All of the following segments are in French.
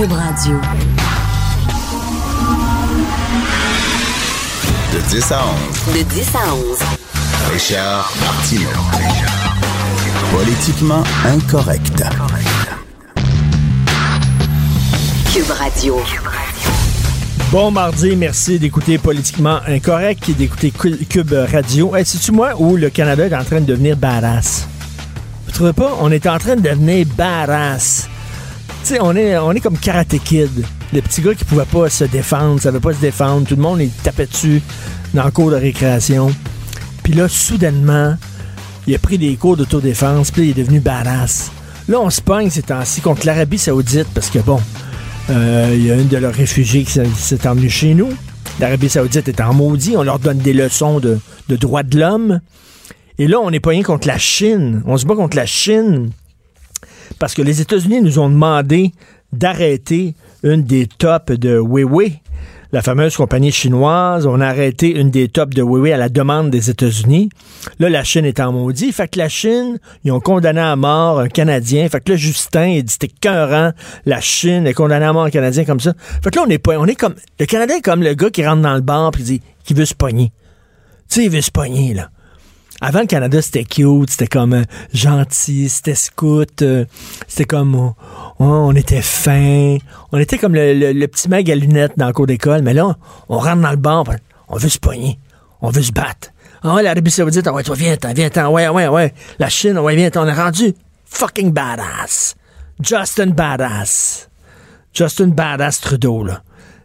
Cube Radio. De 10 à 11. De 10 à 11. Richard Martineau. Politiquement incorrect. Cube Radio. Bon mardi, merci d'écouter Politiquement Incorrect et d'écouter Cu- Cube Radio. Hey, C'est-tu moi où le Canada est en train de devenir badass? Vous trouvez pas? On est en train de devenir badass. Sais, on est, on est comme Karate Kid. Le petit gars qui pouvait pas se défendre, savait pas se défendre. Tout le monde il tapait dessus dans le cours de récréation. Puis là, soudainement, il a pris des cours d'autodéfense, puis il est devenu badass. Là, on se pogne ces temps-ci contre l'Arabie Saoudite parce que bon, euh, il y a une de leurs réfugiés qui s'est- emmenée chez nous. L'Arabie Saoudite est en maudit. On leur donne des leçons de, de droits de l'homme. Et là, on pas rien contre la Chine. On se bat contre la Chine parce que les États-Unis nous ont demandé d'arrêter une des tops de Huawei, la fameuse compagnie chinoise. On a arrêté une des tops de Huawei à la demande des États-Unis. Là, la Chine est en maudit. Fait que la Chine, ils ont condamné à mort un Canadien. Fait que là, Justin, il dit, c'était cœurant. La Chine est condamnée à mort un Canadien comme ça. Fait que là, on est pas, on est comme, le Canadien est comme le gars qui rentre dans le bar puis dit, qui veut se pogner. Tu sais, il veut se pogner, là. Avant, le Canada, c'était cute, c'était comme euh, gentil, c'était scout, euh, c'était comme, oh, oh, on était fin, on était comme le, le- le petit mag à lunettes dans le cours d'école, mais là, on, rentre dans le bar, on veut se pogner, on veut se battre. Ah ouais, l'Arabie Saoudite, ah ouais, toi, viens, t'en, viens, t'en, ouais, ouais, ouais. La Chine, ouais, viens, t'en, on est rendu fucking badass. Justin Badass. Justin Badass Trudeau, là.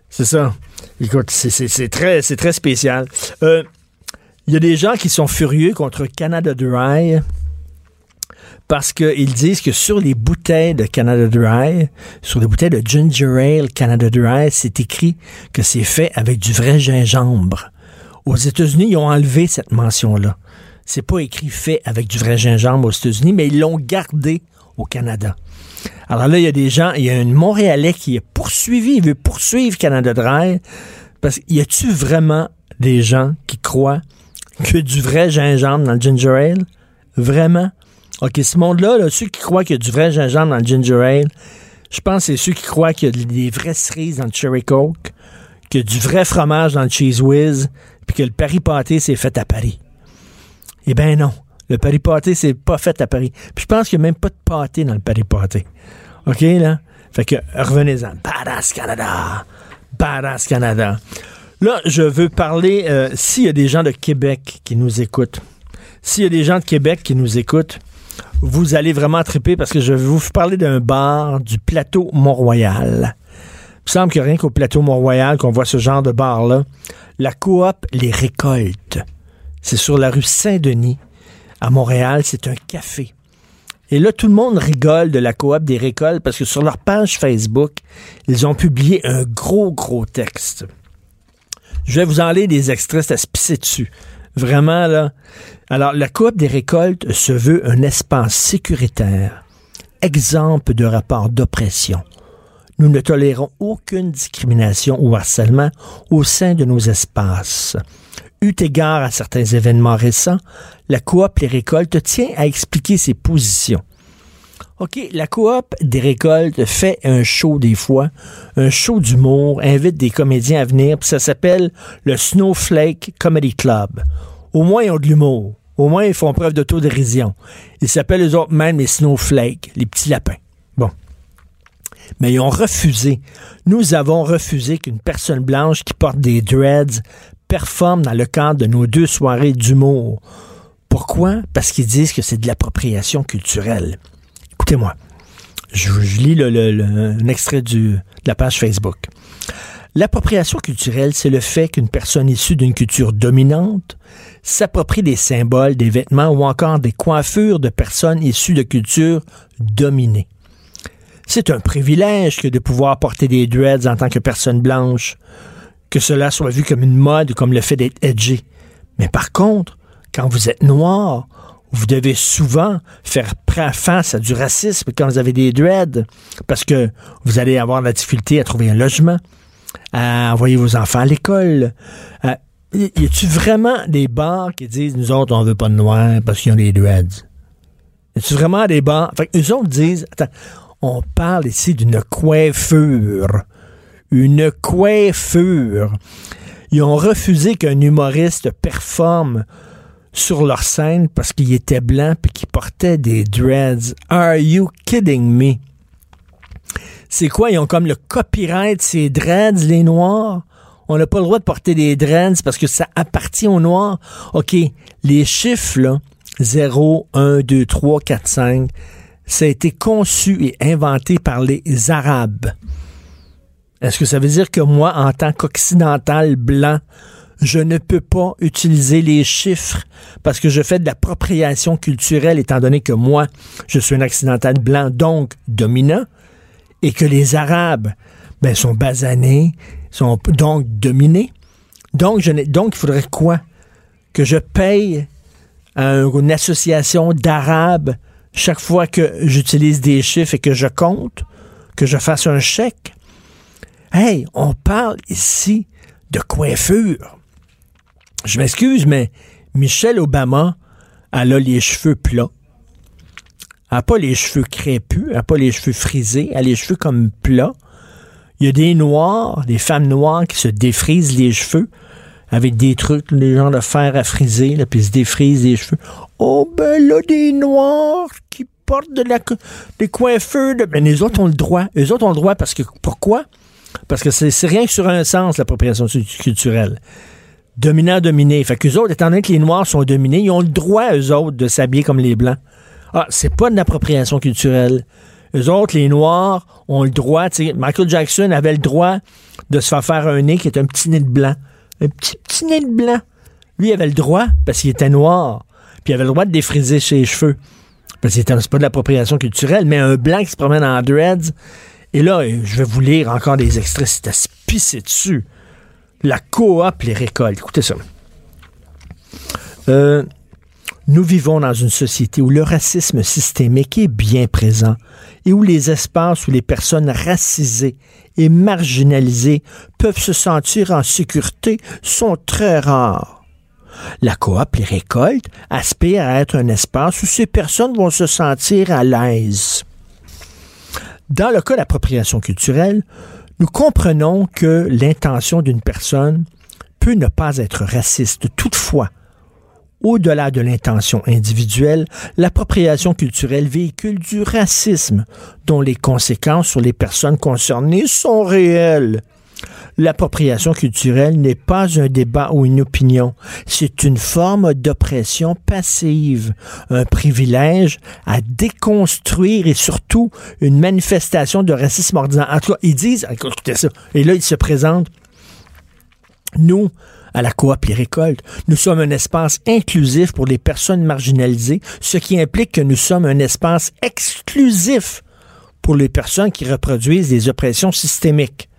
C'est ça. Écoute, c'est très, c'est très spécial. Euh, il y a des gens qui sont furieux contre Canada Dry parce qu'ils disent que sur les bouteilles de Canada Dry, sur les bouteilles de Ginger Ale Canada Dry, c'est écrit que c'est fait avec du vrai gingembre. Aux États-Unis, ils ont enlevé cette mention-là. C'est pas écrit fait avec du vrai gingembre aux États-Unis, mais ils l'ont gardé au Canada. Alors là, il y a des gens, il y a un Montréalais qui est poursuivi, il veut poursuivre Canada Dry parce qu'il y a-tu vraiment des gens qui croient que du vrai gingembre dans le ginger ale? Vraiment? OK, ce monde-là, là, ceux qui croient qu'il y a du vrai gingembre dans le ginger ale, je pense que c'est ceux qui croient qu'il y a des vraies cerises dans le cherry coke, qu'il y a du vrai fromage dans le cheese whiz, puis que le Paris pâté, c'est fait à Paris. Eh bien non. Le Paris pâté, c'est pas fait à Paris. Puis je pense qu'il n'y a même pas de pâté dans le Paris pâté. OK, là? Fait que revenez-en. Badass Canada! Badass Canada! Là, je veux parler, euh, s'il y a des gens de Québec qui nous écoutent, s'il y a des gens de Québec qui nous écoutent, vous allez vraiment triper parce que je vais vous parler d'un bar du plateau Mont-Royal. Il me semble qu'il rien qu'au plateau Mont-Royal qu'on voit ce genre de bar-là. La coop Les Récoltes. C'est sur la rue Saint-Denis, à Montréal. C'est un café. Et là, tout le monde rigole de la coop des récoltes parce que sur leur page Facebook, ils ont publié un gros, gros texte. Je vais vous en des extraits, à se pisser dessus. Vraiment, là. Alors, la coop des récoltes se veut un espace sécuritaire, exemple de rapport d'oppression. Nous ne tolérons aucune discrimination ou harcèlement au sein de nos espaces. Eu égard à certains événements récents, la coop Les Récoltes tient à expliquer ses positions. OK, la coop des récoltes fait un show des fois, un show d'humour, invite des comédiens à venir, puis ça s'appelle le Snowflake Comedy Club. Au moins, ils ont de l'humour. Au moins, ils font preuve d'autodérision. Ils s'appellent les autres même les Snowflakes, les petits lapins. Bon. Mais ils ont refusé. Nous avons refusé qu'une personne blanche qui porte des dreads performe dans le cadre de nos deux soirées d'humour. Pourquoi? Parce qu'ils disent que c'est de l'appropriation culturelle. Écoutez-moi. Je, lis un extrait de la page Facebook. L'appropriation culturelle, c'est le fait qu'une personne issue d'une culture dominante s'approprie des symboles, des vêtements ou encore des coiffures de personnes issues de cultures dominées. C'est un privilège que de pouvoir porter des dreads en tant que personne blanche, que cela soit vu comme une mode ou comme le fait d'être edgy. Mais par contre, quand vous êtes noir, vous devez souvent faire face à du racisme quand vous avez des dreads, parce que vous allez avoir la difficulté à trouver un logement, à envoyer vos enfants à l'école. Y y a-tu vraiment des bars qui disent, nous autres, on veut pas de noirs parce qu'ils ont des dreads? Y a-tu vraiment des bars? Fait eux autres disent, attends, On parle ici d'une coiffure. Une coiffure. Ils ont refusé qu'un humoriste performe sur leur scène parce qu'il était blanc puis qu'il portait des dreads. Are you kidding me? C'est quoi? Ils ont comme le copyright, ces dreads, les noirs? On n'a pas le droit de porter des dreads parce que ça appartient aux noirs. OK, les chiffres, là, 0, 1, 2, 3, 4, 5, ça a été conçu et inventé par les Arabes. Est-ce que ça veut dire que moi, en tant qu'occidental blanc, je ne peux pas utiliser les chiffres parce que je fais de l'appropriation culturelle étant donné que moi, je suis un occidental blanc, donc dominant, et que les Arabes ben, sont basanés, sont donc dominés. Donc, je donc, il faudrait quoi? Que je paye à une association d'Arabes chaque fois que j'utilise des chiffres et que je compte, que je fasse un chèque? Hey, on parle ici de coiffure. Je m'excuse, mais Michelle Obama, elle a les cheveux plats. Elle n'a pas les cheveux crépus, elle n'a pas les cheveux frisés, elle a les cheveux comme plats. Il y a des noirs, des femmes noires qui se défrisent les cheveux avec des trucs, des gens de fer à friser, là, puis se défrisent les cheveux. Oh, ben là, des noirs qui portent de la, des coiffeurs. De... Ben, les autres ont le droit. Les autres ont le droit parce que, pourquoi? Parce que c'est rien que sur un sens, l'appropriation culturelle. Dominant, dominé. Fait qu'eux autres, étant donné que les Noirs sont dominés, ils ont le droit, eux autres, de s'habiller comme les Blancs. Ah, c'est pas de l'appropriation culturelle. Eux autres, les Noirs, ont le droit. Michael Jackson avait le droit de se faire faire un nez qui est un petit nez de blanc. Un petit, petit nez de blanc. Lui, il avait le droit parce qu'il était noir. Puis il avait le droit de défriser ses cheveux. Parce que c'est pas de l'appropriation culturelle, mais un blanc qui se promène en dreads. Et là, je vais vous lire encore des extraits. C'est à dessus. La coop les récoltes. Écoutez ça. Euh, nous vivons dans une société où le racisme systémique est bien présent et où les espaces où les personnes racisées et marginalisées peuvent se sentir en sécurité sont très rares. La coop Les Récoltes aspire à être un espace où ces personnes vont se sentir à l'aise. Dans le cas d'appropriation culturelle, nous comprenons que l'intention d'une personne peut ne pas être raciste. Toutefois, au-delà de l'intention individuelle, l'appropriation culturelle véhicule du racisme dont les conséquences sur les personnes concernées sont réelles. L'appropriation culturelle n'est pas un débat ou une opinion, c'est une forme d'oppression passive, un privilège à déconstruire et surtout une manifestation de racisme ordinaire. En tout cas, ils disent, écoutez ça, et là, ils se présentent, nous, à la coop Les Récoltes. Nous sommes un espace inclusif pour les personnes marginalisées, ce qui implique que nous sommes un espace exclusif pour les personnes qui reproduisent des oppressions systémiques.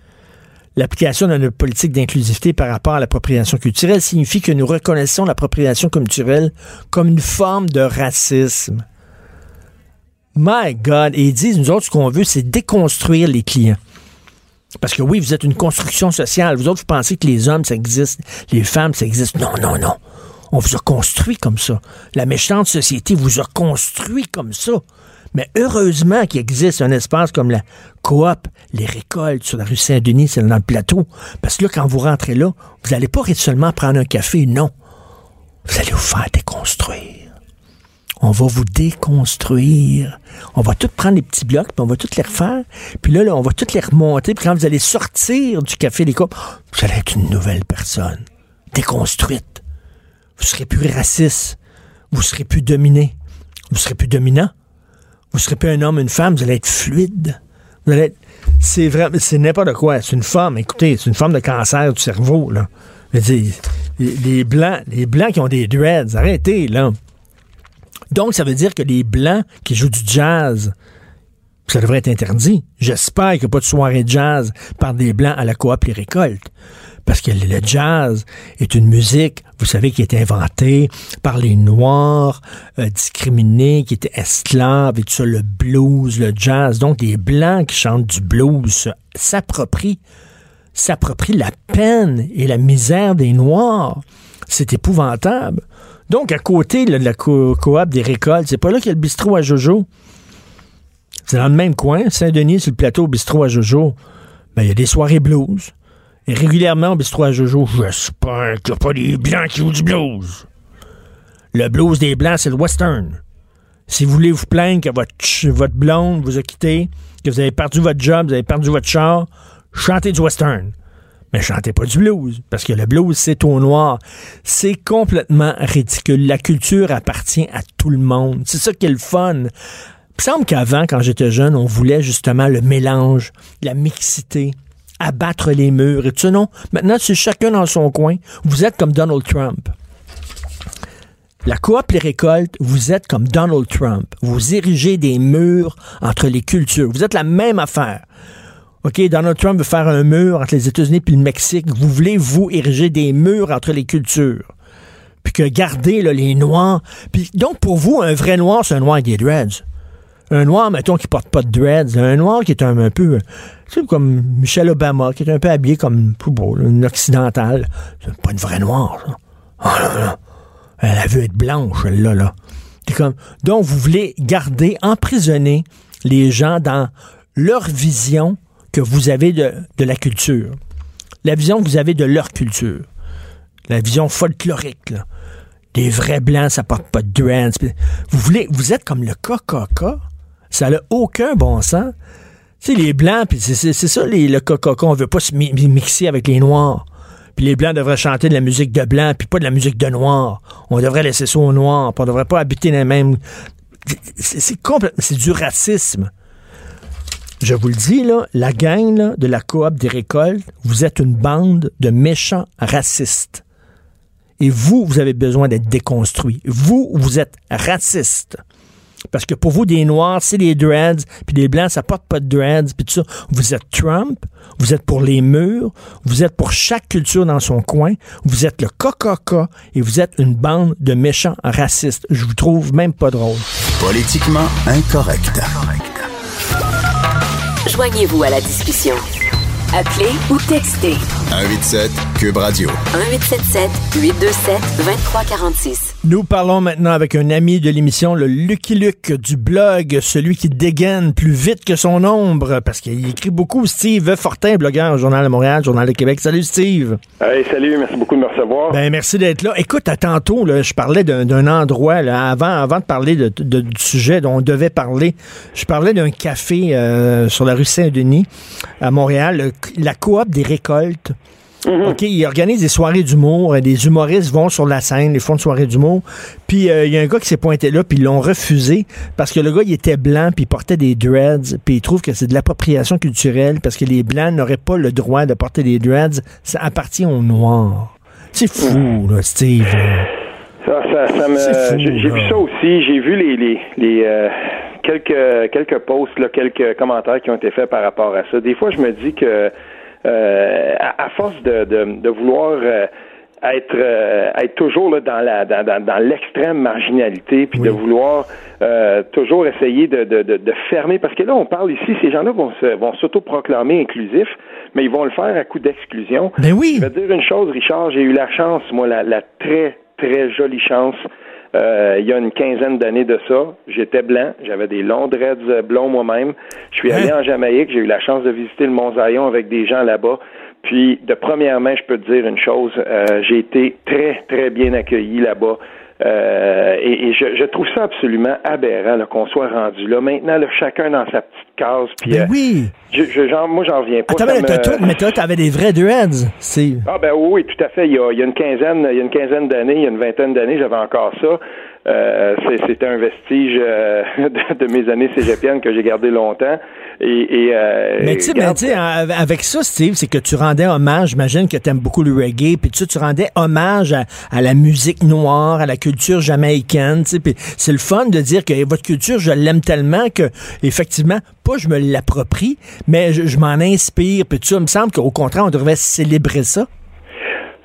L'application de notre politique d'inclusivité par rapport à l'appropriation culturelle signifie que nous reconnaissons l'appropriation culturelle comme une forme de racisme. My God! Et ils disent, nous autres, ce qu'on veut, c'est déconstruire les clients. Parce que oui, vous êtes une construction sociale. Vous autres, vous pensez que les hommes, ça existe, les femmes, ça existe. Non, non, non. On vous a construit comme ça. La méchante société vous a construit comme ça. Mais heureusement qu'il existe un espace comme la coop, les récoltes sur la rue Saint-Denis, c'est dans le plateau. Parce que là, quand vous rentrez là, vous n'allez pas seulement prendre un café, non. Vous allez vous faire déconstruire. On va vous déconstruire. On va tout prendre les petits blocs, puis on va tout les refaire. Puis là, on va tout les remonter. Puis quand vous allez sortir du café des coupes, vous allez être une nouvelle personne. Déconstruite. Vous serez plus raciste. Vous serez plus dominé. Vous serez plus dominant. Vous serez plus un homme, une femme. Vous allez être fluide. Vous allez être... C'est vrai, c'est n'importe quoi. C'est une forme, écoutez, c'est une forme de cancer du cerveau, là. les, les, blancs, les blancs qui ont des dreads, arrêtez, là. Donc, ça veut dire que les Blancs qui jouent du jazz, ça devrait être interdit. J'espère qu'il n'y a pas de soirée de jazz par des Blancs à la coop Les Récoltes. Parce que le jazz est une musique, vous savez, qui a été inventée par les Noirs, euh, discriminés, qui étaient esclaves, et tout ça, le blues, le jazz. Donc, les Blancs qui chantent du blues s'approprient, s'approprient la peine et la misère des Noirs. C'est épouvantable. Donc, à côté de la coop des récoltes, c'est pas là qu'il y a le bistrot à Jojo. C'est dans le même coin, Saint-Denis, sur le plateau au bistrot à Jojo. Ben, il y a des soirées blues. Régulièrement au bistrot à Jojo, j'espère qu'il n'y a pas des blancs qui jouent du blues. Le blues des blancs, c'est le western. Si vous voulez vous plaindre que votre, votre blonde vous a quitté, que vous avez perdu votre job, vous avez perdu votre char, chantez du western. Mais chantez pas du blues, parce que le blues, c'est au noir. C'est complètement ridicule. La culture appartient à tout le monde. C'est ça qui est le fun. Il semble qu'avant, quand j'étais jeune, on voulait justement le mélange, la mixité, abattre les murs et tout. Non, maintenant, c'est chacun dans son coin. Vous êtes comme Donald Trump. La coop Les Récoltes, vous êtes comme Donald Trump. Vous érigez des murs entre les cultures. Vous êtes la même affaire. OK, Donald Trump veut faire un mur entre les États-Unis et le Mexique. Vous voulez, vous, ériger des murs entre les cultures. Puis que garder les Noirs. Donc, pour vous, un vrai Noir, c'est un Noir avec des dreads. Un Noir, mettons, qui porte pas de dreads. Un Noir qui est un, peu... Tu sais, comme Michelle Obama, qui est un peu habillé comme... Plus beau, une occidentale. C'est pas une vraie Noire, ça. Oh là là. Elle a vu être blanche, là, là. Comme, donc, vous voulez garder, emprisonner les gens dans leur vision que vous avez de, la culture. La vision que vous avez de leur culture. La vision folklorique, là. Des vrais blancs, ça porte pas de dreads. Vous voulez, vous êtes comme le KKK. Ça n'a aucun bon sens. Tu sais, les blancs, puis c'est ça, les, le KKK, on veut pas se mixer avec les noirs puis les Blancs devraient chanter de la musique de blanc, puis pas de la musique de noir. On devrait laisser ça aux noirs, puis on devrait pas habiter les mêmes... C'est complètement... C'est du racisme. Je vous le dis, là, la gang de la coop des récoltes, vous êtes une bande de méchants racistes. Et vous, vous avez besoin d'être déconstruit. Vous, vous êtes raciste. Parce que pour vous, des Noirs, c'est les dreads, puis des Blancs, ça porte pas de dreads, puis tout ça. Vous êtes Trump, vous êtes pour les murs, vous êtes pour chaque culture dans son coin, vous êtes le KKK, et vous êtes une bande de méchants racistes. Je vous trouve même pas drôle. Politiquement incorrect. Joignez-vous à la discussion. Appelez ou textez. 187 Cube Radio. 1877 827 2346. Nous parlons maintenant avec un ami de l'émission, le Lucky Luke du blog, celui qui dégaine plus vite que son ombre, parce qu'il écrit beaucoup. Steve Fortin, blogueur au Journal de Montréal, Journal de Québec. Salut Steve. Hey, salut, merci beaucoup de me recevoir. Ben, merci d'être là. Écoute, à tantôt, là, je parlais d'un endroit, là, avant, avant de parler de, du sujet dont on devait parler, je parlais d'un café euh, sur la rue Saint-Denis à Montréal, la coop des récoltes. Mhm. OK, ils organisent des soirées d'humour. Des humoristes vont sur la scène, ils font une soirée d'humour. Puis euh, il y a un gars qui s'est pointé là, puis ils l'ont refusé parce que le gars, il était blanc, puis il portait des dreads, puis il trouve que c'est de l'appropriation culturelle parce que les blancs n'auraient pas le droit de porter des dreads. Ça appartient aux noirs. C'est fou, là, Steve. Ça, ça, ça me... J'ai vu ça aussi. J'ai vu les, les, les euh, quelques quelques posts, là, quelques commentaires qui ont été faits par rapport à ça. Des fois, je me dis que euh, à, force de, de, vouloir euh, être euh, être toujours là, dans la dans, dans, l'extrême marginalité puis de vouloir toujours essayer de, de, de, fermer parce que là on parle ici ces gens-là vont se, vont s'autoproclamer inclusifs mais ils vont le faire à coup d'exclusion. Ben oui. Je vais te dire une chose Richard, j'ai eu la chance moi la, la très très jolie chance euh, il y a une quinzaine d'années de ça, j'étais blanc, j'avais des longs dreads blonds moi-même. Je suis allé hein? en Jamaïque, j'ai eu la chance de visiter le Mont Zion avec des gens là-bas. Puis, de première main, je peux te dire une chose, euh, j'ai été très, très bien accueilli là-bas. Euh, et, je, trouve ça absolument aberrant qu'on soit rendu là. Maintenant, chacun dans sa petite case. Puis, ben oui. Je, genre, moi, j'en reviens pas. mais toi, t'avais des vrais dreads. Ah ben oui, tout à fait. Il y a, il y a une quinzaine, il y a une quinzaine d'années, il y a une vingtaine d'années, j'avais encore ça. Euh, c'était un vestige euh, de, mes années cégepiennes que j'ai gardé longtemps. Et, euh, mais tu sais, avec ça, Steve, c'est que tu rendais hommage, j'imagine que tu aimes beaucoup le reggae, puis tu, tu rendais hommage à, la musique noire, à la culture jamaïcaine, tu sais, c'est le fun de dire que votre culture, je l'aime tellement que, effectivement, pas je me l'approprie, mais je, je m'en inspire, puis tu il me semble qu'au contraire, on devrait célébrer ça.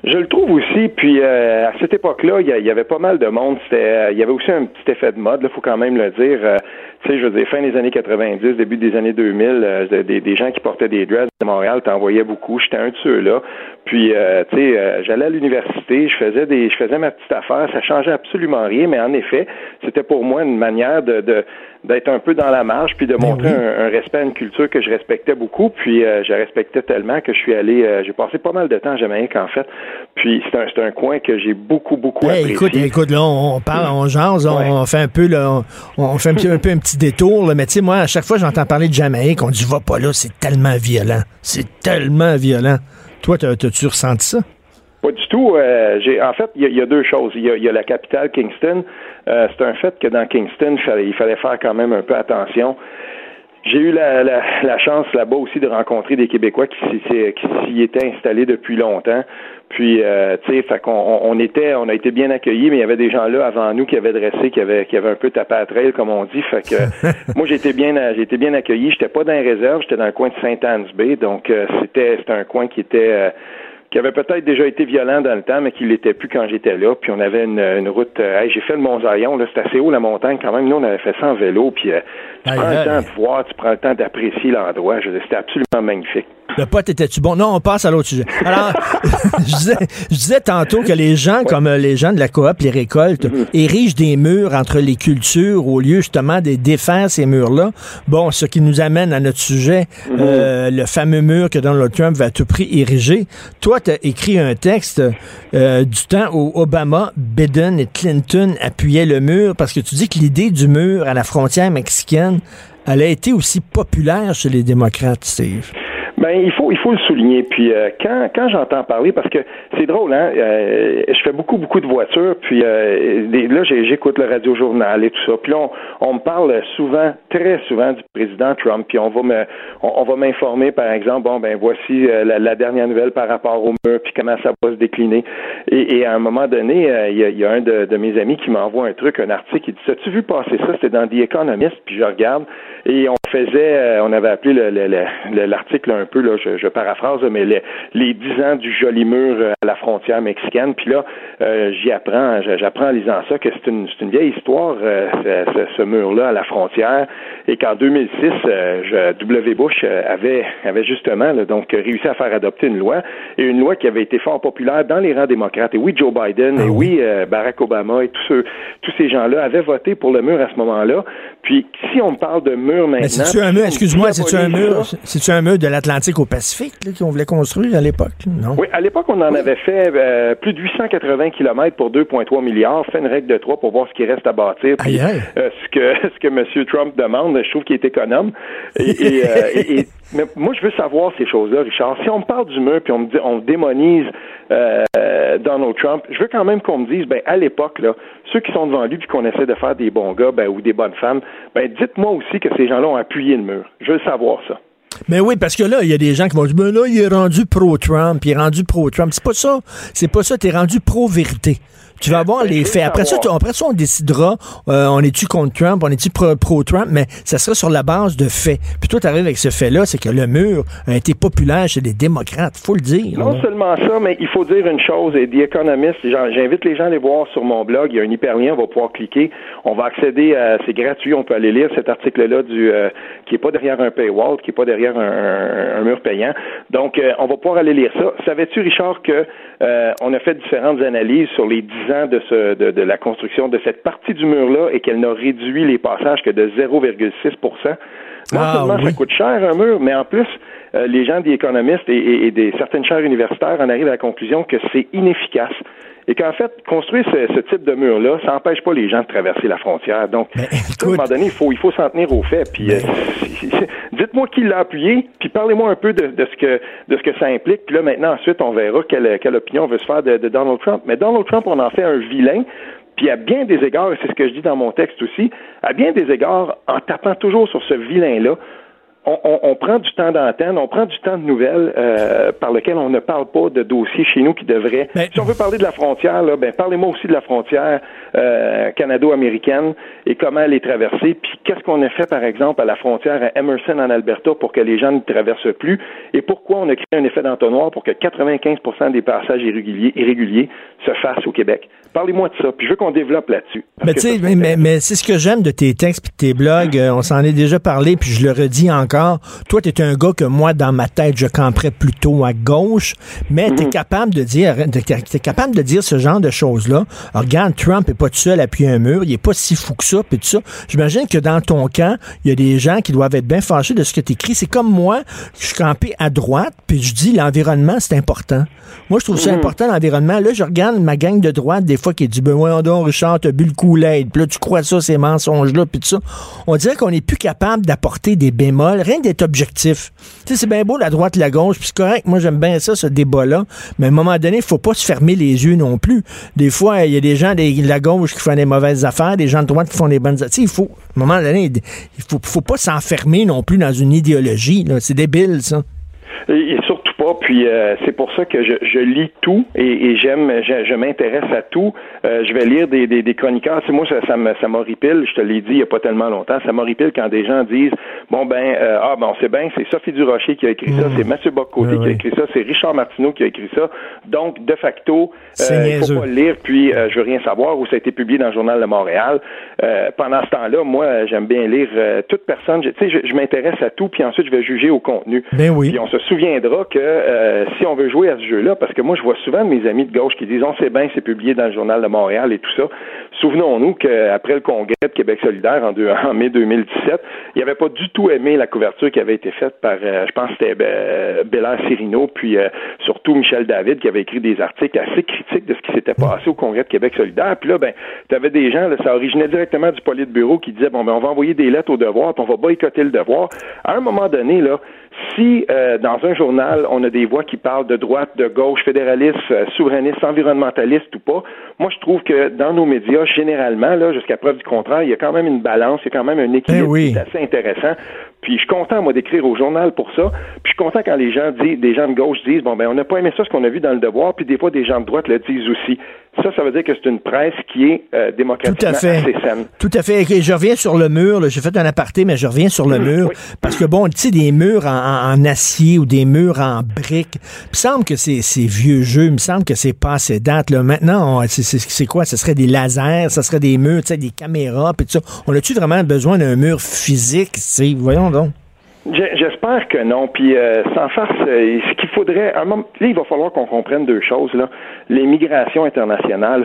Je le trouve aussi, puis euh, à cette époque-là, il y, avait pas mal de monde. C'était, euh, il y avait aussi un petit effet de mode, il faut quand même le dire. Euh, tu sais, je veux dire, fin des années 90, début des années 2000, des, des, gens qui portaient des dreads à Montréal, t'en voyais beaucoup. J'étais un de ceux-là. Puis, tu sais, j'allais à l'université, je faisais des, je faisais ma petite affaire. Ça changeait absolument rien, mais en effet, c'était pour moi une manière de, de d'être un peu dans la marge, puis de ben montrer un, respect à une culture que je respectais beaucoup, puis euh, je respectais tellement que je suis allé, euh, j'ai passé pas mal de temps à Jamaïque en fait, puis c'est un, un coin que j'ai beaucoup beaucoup apprécié. Écoute, écoute, là on, parle, on jase, on, fait un peu là, on, fait un, petit, un peu un petit détour, là, mais tu sais moi à chaque fois j'entends parler de Jamaïque, on dit va pas là, c'est tellement violent, c'est tellement violent. Toi, t'as-tu ressenti ça? Pas du tout. Euh, j'ai, en fait, il y, a deux choses. Il y a, la capitale, Kingston. Euh, c'est un fait que dans Kingston, il fallait, il fallait faire quand même un peu attention. J'ai eu la, la, chance là-bas aussi de rencontrer des Québécois qui, s'y étaient installés depuis longtemps. Puis, euh, tu sais, fait qu'on on était, on a été bien accueillis, mais il y avait des gens là avant nous qui avaient dressé, qui avaient, qui avaient un peu tapé à trail, comme on dit. Fait que moi, j'ai été bien, j'ai été bien accueilli. J'étais pas dans les réserves, j'étais dans le coin de Saint-Anne-Bay, donc euh, c'était, c'était un coin qui était qui avait peut-être déjà été violent dans le temps, mais qui l'était plus quand j'étais là. Puis on avait une, route. Euh, j'ai fait le Mont Zion, là, c'est assez haut la montagne quand même. Nous, on avait fait ça en vélo. Puis euh, tu prends le temps de voir, tu prends le temps d'apprécier l'endroit. C'était absolument magnifique. Le pote était-tu bon? Non, on passe à l'autre sujet. Alors, je, disais, tantôt que les gens, comme euh, les gens de la coop, les récoltes, mhm. érigent des murs entre les cultures au lieu justement de défaire ces murs-là. Bon, ce qui nous amène à notre sujet, mhm. euh, le fameux mur que Donald Trump va à tout prix ériger. Toi, tu as écrit un texte euh, du temps où Obama, Biden et Clinton appuyaient le mur parce que tu dis que l'idée du mur à la frontière mexicaine, elle a été aussi populaire chez les démocrates, Steve. Ben il faut il faut le souligner. Puis euh, quand quand j'entends parler, parce que c'est drôle, hein, euh, je fais beaucoup beaucoup de voitures, puis euh, là j'écoute le radio journal et tout ça. Puis là on, me parle souvent, très souvent du président Trump. Puis on va me on, va m'informer par exemple, bon ben voici la, dernière nouvelle par rapport au mur, puis comment ça va se décliner. Et, à un moment donné, il y, a, un de, de, mes amis qui m'envoie un truc, un article, il dit as-tu vu passer ça? C'était dans The Economist, puis je regarde et on faisait, on avait appelé l'article un peu, là, je, paraphrase, mais les, les 10 ans du joli mur euh, à la frontière mexicaine. Puis là, euh, j'y apprends, j'apprends en lisant ça que c'est une, une vieille histoire, euh, ce, mur-là à la frontière, et qu'en 2006, je, W. Bush avait, avait justement donc réussi à faire adopter une loi, et une loi qui avait été fort populaire dans les rangs démocrates. Et oui, Joe Biden, et ah oui, Barack Obama, et tous ceux, tous ces gens-là avaient voté pour le mur à ce moment-là. Puis, si on parle de mur maintenant... C'est-tu un mur, excuse-moi, c'est-tu un mur, c'est-tu un mur de l'Atlantique au Pacifique qu'on voulait construire à l'époque, non? Oui, à l'époque, on en avait fait euh, plus de 880 km pour 2,3 milliards, fait une règle de 3 pour voir ce qui reste à bâtir. Puis, euh, ce que ce que M. Trump demande, je trouve qu'il est économe. Et, euh, mais moi, je veux savoir ces choses-là, Richard. Si on me parle du mur puis on me dit, on démonise Donald Trump, je veux quand même qu'on me dise, ben à l'époque là, ceux qui sont devant lui puis qu'on essaie de faire des bons gars, ben, ou des bonnes femmes, ben dites-moi aussi que ces gens-là ont appuyé le mur. Je veux savoir ça. Mais oui, parce que là, il y a des gens qui vont dire, ben là, il est rendu pro-Trump, il est rendu pro-Trump. C'est pas ça. C'est pas ça. T'es rendu pro-vérité. Tu vas voir les faits. Après ça, après ça, on décidera, euh, on est-tu contre Trump, on est-tu pro-Trump, mais ça sera sur la base de faits. Puis toi, tu arrives avec ce fait-là, c'est que le mur a été populaire chez les démocrates, faut le dire. Non seulement ça, mais il faut dire une chose, et The Economist, j'invite les gens à aller voir sur mon blog, il y a un hyperlien, on va pouvoir cliquer, on va accéder à, c'est gratuit, on peut aller lire cet article-là du, euh, qui est pas derrière un paywall, qui est pas derrière un, mur payant. Donc, euh, on va pouvoir aller lire ça. Savais-tu, Richard, que on a fait différentes analyses sur les dix de, ce, de, de, la construction de cette partie du mur-là et qu'elle n'a réduit les passages que de 0,6 Non ah, seulement ça coûte cher un mur, mais en plus, euh, les gens des économistes et, des certaines chaires universitaires en arrivent à la conclusion que c'est inefficace et qu'en fait, construire ce, type de mur-là, ça n'empêche pas les gens de traverser la frontière. Donc, à un moment donné, il faut, il faut s'en tenir aux faits. Puis, euh, dites-moi qui l'a appuyé, puis parlez-moi un peu de, ce que, de ce que ça implique. Puis là, maintenant, ensuite, on verra quelle, quelle opinion on veut se faire de, de Donald Trump. Mais Donald Trump, on en fait un vilain. Puis à bien des égards, et c'est ce que je dis dans mon texte aussi, à bien des égards, en tapant toujours sur ce vilain-là, on, prend du temps d'antenne, on prend du temps de nouvelles euh, par lequel on ne parle pas de dossiers chez nous qui devraient. Si on veut parler de la frontière, là, ben parlez-moi aussi de la frontière euh, canado-américaine et comment elle est traversée. Puis qu'est-ce qu'on a fait, par exemple, à la frontière à Emerson en Alberta pour que les gens ne traversent plus? Et pourquoi on a créé un effet d'entonnoir pour que 95% des passages irréguliers, irréguliers se fassent au Québec? Parlez-moi de ça, puis je veux qu'on développe là-dessus. Mais, mais, mais c'est ce que j'aime de tes textes et de tes blogs. Euh, on s'en est déjà parlé, puis je le redis encore encore. Toi, tu es un gars que moi, dans ma tête, je camperais plutôt à gauche, mais tu es mhm. capable de dire, es capable de dire ce genre de choses-là. Regarde, Trump est pas tout seul à appuyer un mur, il est pas si fou que ça, puis tout ça. J'imagine que dans ton camp, il y a des gens qui doivent être bien fâchés de ce que tu écris. C'est comme moi, je suis campé à droite, puis je dis l'environnement, c'est important. Moi, je trouve ça mhm. important, l'environnement. Là, je regarde ma gang de droite, des fois, qui dit, ben, voyons donc, Richard, t'as bu le Kool-Aid, puis là, tu crois ça, ces mensonges-là, puis tout ça. On dirait qu'on n'est plus capable d'apporter des bémols, rien d'être objectif. Tu sais, c'est bien beau, la droite, la gauche, puis c'est correct. Moi, j'aime bien ça, ce débat-là. Mais à un moment donné, il faut pas se fermer les yeux non plus. Des fois, il y a des gens de la gauche qui font des mauvaises affaires, des gens de droite qui font des bonnes affaires. Tu sais, il faut, à un moment donné, il faut, faut pas s'enfermer non plus dans une idéologie. C'est débile, ça. Et surtout pas. Puis euh, c'est pour ça que je, je lis tout et, j'aime, je, m'intéresse à tout. Euh, je vais lire des, des, des chroniqueurs. moi, ça, ça, me, ça m'horripile. Je te l'ai dit il y a pas tellement longtemps. Ça m'horripile quand des gens disent bon ben euh, ah bon c'est bien, c'est Sophie Durocher qui a écrit ça, mmh. c'est Mathieu Bocoté qui a écrit ça, c'est Richard Martineau qui a écrit ça. Donc de facto, il faut pas le lire. Puis je veux rien savoir où ça a été publié dans le journal de Montréal. pendant ce temps-là, moi, j'aime bien lire toute personne. Tu sais, je, je m'intéresse à tout. Puis ensuite, je vais juger au contenu. Ben oui. Puis on se souviendra que euh, si on veut jouer à ce jeu-là, parce que moi, je vois souvent mes amis de gauche qui disent on sait bien, c'est publié dans le journal de Montréal et tout ça. Souvenons-nous qu'après le congrès de Québec solidaire en, mai 2017, il n'avait pas du tout aimé la couverture qui avait été faite par, euh, je pense, c'était euh, Bélard Cirino, puis surtout Michel David, qui avait écrit des articles assez critiques de ce qui s'était passé au congrès de Québec solidaire. Puis là, ben, tu avais des gens, ça originait directement du bureau qui disaient bon, ben, on va envoyer des lettres au devoir, puis on va boycotter le devoir. À un moment donné, là, si euh, dans un journal, on a des voix qui parlent de droite, de gauche, fédéraliste, euh, souverainiste, environnementaliste ou pas, moi je trouve que dans nos médias, généralement, là, jusqu'à preuve du contraire, il y a quand même une balance, il y a quand même un équilibre eh assez intéressant. Puis je suis content, moi, d'écrire au journal pour ça. Puis je suis content quand les gens disent, des gens de gauche disent, bon, ben, on n'a pas aimé ça, ce qu'on a vu dans le devoir, puis des fois, des gens de droite le disent aussi. Ça, ça veut dire que c'est une presse qui est euh, démocratiquement Tout à fait. assez saine. Tout à fait. je reviens sur le mur. J'ai fait un aparté, mais je reviens sur le mur. Parce que, bon, tu sais, des murs en, acier ou des murs en briques, il me semble que c'est vieux jeu. Il me semble que c'est pas assez date. Là. Maintenant, c'est quoi? Ce serait des lasers, ce serait des murs, tu sais, des caméras, puis tout ça. On a-tu vraiment besoin d'un mur physique? Voyons donc. J'espère que non. Puis euh, sans farce, euh, ce qu'il faudrait, un moment, là, il va falloir qu'on comprenne deux choses. Là, les migrations internationales,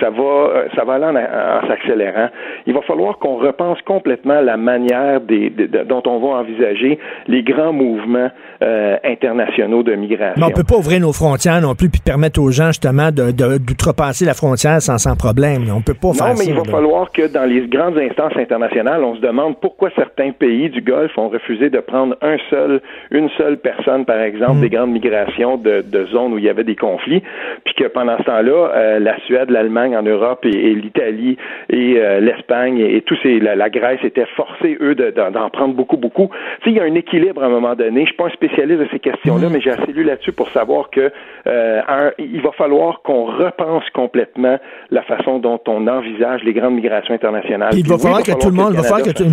ça va, ça va aller en, s'accélérant. Il va falloir qu'on repense complètement la manière des, dont on va envisager les grands mouvements euh, internationaux de migration. Mais on peut pas ouvrir nos frontières non plus puis permettre aux gens justement d'outrepasser la frontière sans, sans problème. On peut pas faire ça. Non, mais il va falloir que dans les grandes instances internationales, on se demande pourquoi certains pays du Golfe ont refusé de prendre un seul, une seule personne, par exemple, mm. des grandes migrations de, de, zones où il y avait des conflits, puis que pendant ce temps-là, euh, la Suède, l'Allemagne en Europe et, l'Italie et euh, l'Espagne et, tous ces, la, Grèce étaient forcés, eux, d'en prendre beaucoup, beaucoup. Tu sais, il y a un équilibre à un moment donné. Je suis pas un spécialiste de ces questions-là, mm. mais j'ai assez lu là-dessus pour savoir que euh, il va falloir qu'on repense complètement la façon dont on envisage les grandes migrations internationales. il va falloir que tout le monde, va falloir que tout,